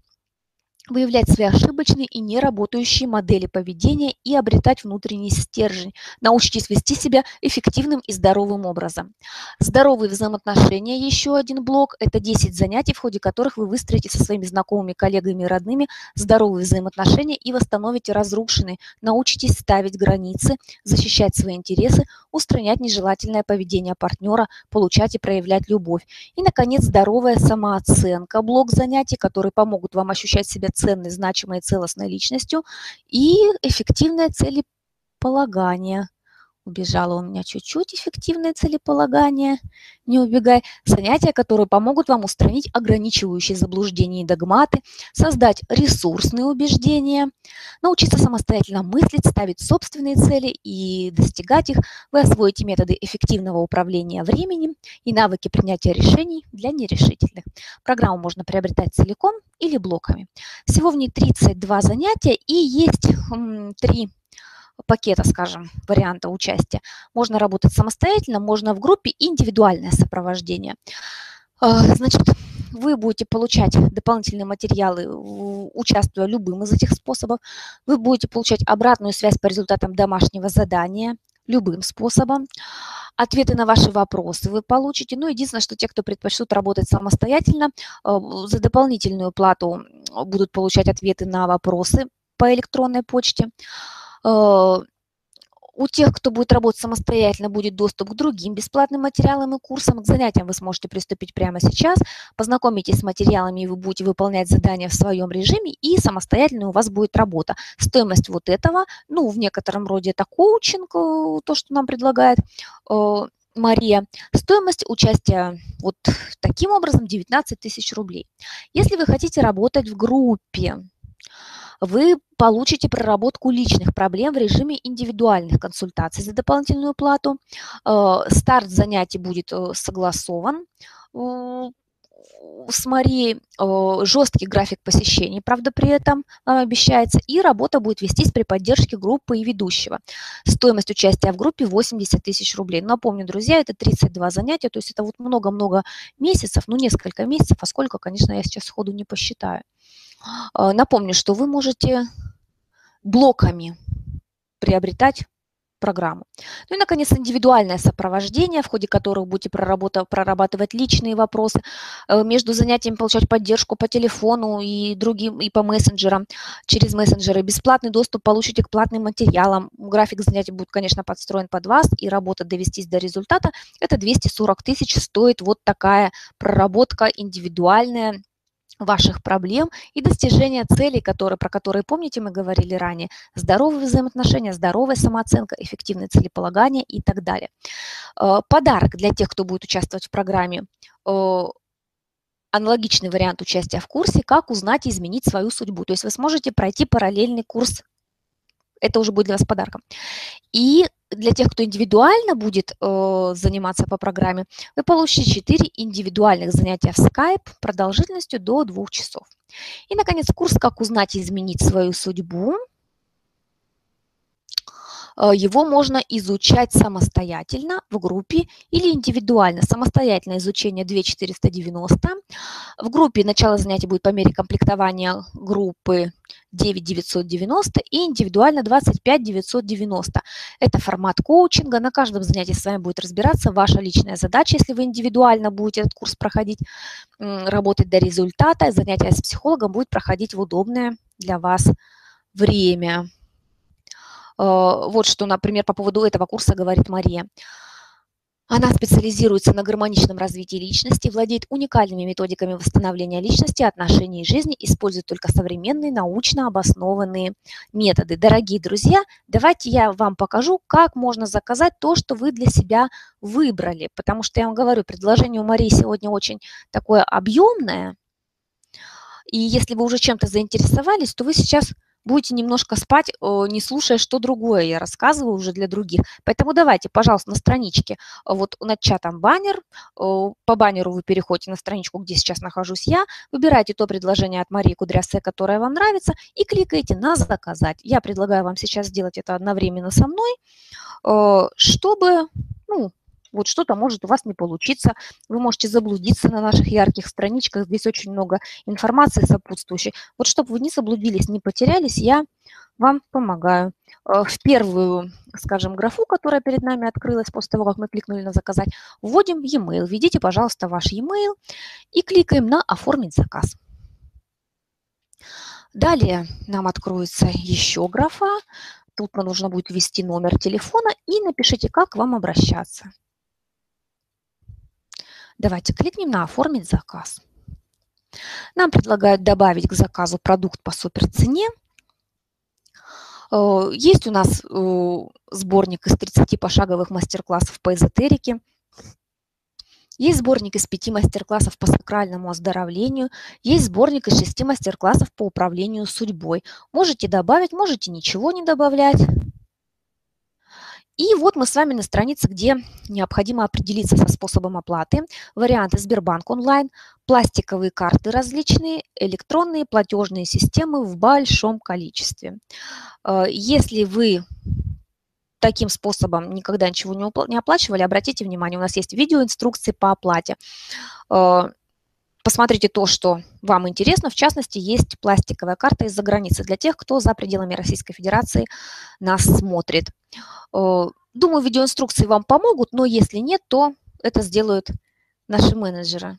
выявлять свои ошибочные и неработающие модели поведения и обретать внутренний стержень. Научитесь вести себя эффективным и здоровым образом. Здоровые взаимоотношения, еще один блок, это 10 занятий, в ходе которых вы выстроите со своими знакомыми, коллегами и родными здоровые взаимоотношения и восстановите разрушенные. Научитесь ставить границы, защищать свои интересы, устранять нежелательное поведение партнера, получать и проявлять любовь. И, наконец, здоровая самооценка, блок занятий, которые помогут вам ощущать себя ценной, значимой и целостной личностью, и эффективное целеполагание – Убежало у меня чуть-чуть эффективное целеполагание. Не убегай. Занятия, которые помогут вам устранить ограничивающие заблуждения и догматы, создать ресурсные убеждения, научиться самостоятельно мыслить, ставить собственные цели и достигать их. Вы освоите методы эффективного управления временем и навыки принятия решений для нерешительных. Программу можно приобретать целиком или блоками. Всего в ней 32 занятия и есть три пакета, скажем, варианта участия. Можно работать самостоятельно, можно в группе, индивидуальное сопровождение. А, значит, вы будете получать дополнительные материалы, участвуя любым из этих способов. Вы будете получать обратную связь по результатам домашнего задания любым способом. Ответы на ваши вопросы вы получите. Ну, единственное, что те, кто предпочтут работать самостоятельно, а, за дополнительную плату будут получать ответы на вопросы по электронной почте. Э, у тех, кто будет работать самостоятельно, будет доступ к другим бесплатным материалам и курсам. К занятиям вы сможете приступить прямо сейчас, познакомитесь с материалами, и вы будете выполнять задания в своем режиме, и самостоятельно у вас будет работа. Стоимость вот этого, ну, в некотором роде это коучинг, э, то, что нам предлагает э, Мария. Стоимость участия вот таким образом 19 тысяч рублей. Если вы хотите работать в группе, вы получите проработку личных проблем в режиме индивидуальных консультаций за дополнительную плату. Э, старт занятий будет э, согласован э, с Марией жесткий график посещений, правда, при этом обещается, и работа будет вестись при поддержке группы и ведущего. Стоимость участия в группе 80 тысяч рублей. Напомню, друзья, это 32 занятия, то есть это вот много-много месяцев, ну, несколько месяцев, а сколько, конечно, я сейчас сходу не посчитаю. А, напомню, что вы можете блоками приобретать программу. Ну и, наконец, индивидуальное сопровождение, в ходе которого будете прорабатывать личные вопросы, э, между занятиями получать поддержку по телефону и другим, и по мессенджерам, через мессенджеры. Бесплатный доступ получите к платным материалам. График занятий будет, конечно, подстроен под вас, и работа довестись до результата. Это 240 тысяч стоит вот такая проработка индивидуальная ваших проблем и достижения целей, которые, про которые, помните, мы говорили ранее, здоровые взаимоотношения, здоровая самооценка, эффективное целеполагание и так далее. Э, подарок для тех, кто будет участвовать в программе э, аналогичный вариант участия в курсе «Как узнать и изменить свою судьбу». То есть вы сможете пройти параллельный курс, это уже будет для вас подарком. И для тех, кто индивидуально будет э, заниматься по программе, вы получите 4 индивидуальных занятия в Skype продолжительностью до 2 часов. И, наконец, курс «Как узнать и изменить свою судьбу». Э, его можно изучать самостоятельно в группе или индивидуально. Самостоятельное изучение 2490. В группе начало занятий будет по мере комплектования группы 9990 и индивидуально 25990. Это формат коучинга. На каждом занятии с вами будет разбираться ваша личная задача, если вы индивидуально будете этот курс проходить, работать до результата. Занятие с психологом будет проходить в удобное для вас время. Э, вот что, например, по поводу этого курса говорит Мария. Она специализируется на гармоничном развитии личности, владеет уникальными методиками восстановления личности, отношений и жизни, использует только современные научно обоснованные методы. Дорогие друзья, давайте я вам покажу, как можно заказать то, что вы для себя выбрали. Потому что я вам говорю, предложение у Марии сегодня очень такое объемное. И если вы уже чем-то заинтересовались, то вы сейчас будете немножко спать, не слушая, что другое я рассказываю уже для других. Поэтому давайте, пожалуйста, на страничке, вот над чатом баннер, по баннеру вы переходите на страничку, где сейчас нахожусь я, выбираете то предложение от Марии Кудрясе, которое вам нравится, и кликаете на «Заказать». Я предлагаю вам сейчас сделать это одновременно со мной, чтобы ну, вот что-то может у вас не получиться, вы можете заблудиться на наших ярких страничках, здесь очень много информации сопутствующей. Вот чтобы вы не заблудились, не потерялись, я вам помогаю. Э, в первую, скажем, графу, которая перед нами открылась после того, как мы кликнули на «Заказать», вводим e-mail. Введите, пожалуйста, ваш e-mail и кликаем на «Оформить заказ». Далее нам откроется еще графа. Тут нужно будет ввести номер телефона и напишите, как вам обращаться. Давайте кликнем на «Оформить заказ». Нам предлагают добавить к заказу продукт по суперцене. Э, есть у нас э, сборник из 30 пошаговых мастер-классов по эзотерике. Есть сборник из 5 мастер-классов по сакральному оздоровлению. Есть сборник из 6 мастер-классов по управлению судьбой. Можете добавить, можете ничего не добавлять. И вот мы с вами на странице, где необходимо определиться со способом оплаты. Варианты Сбербанк онлайн, пластиковые карты различные, электронные платежные системы в большом количестве. Э, если вы таким способом никогда ничего не оплачивали, обратите внимание, у нас есть видеоинструкции по оплате. Посмотрите то, что вам интересно. В частности, есть пластиковая карта из-за границы для тех, кто за пределами Российской Федерации нас смотрит. Э, думаю, видеоинструкции вам помогут, но если нет, то это сделают наши менеджеры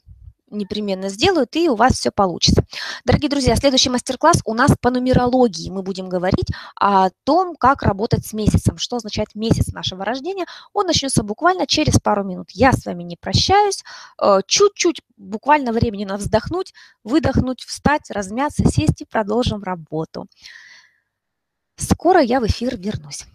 непременно сделают, и у вас все получится. Дорогие друзья, следующий мастер-класс у нас по нумерологии. Мы будем говорить о том, как работать с месяцем, что означает месяц нашего рождения. Он начнется буквально через пару минут. Я с вами не прощаюсь. Э, чуть-чуть буквально времени на вздохнуть, выдохнуть, встать, размяться, сесть и продолжим работу. Скоро я в эфир вернусь.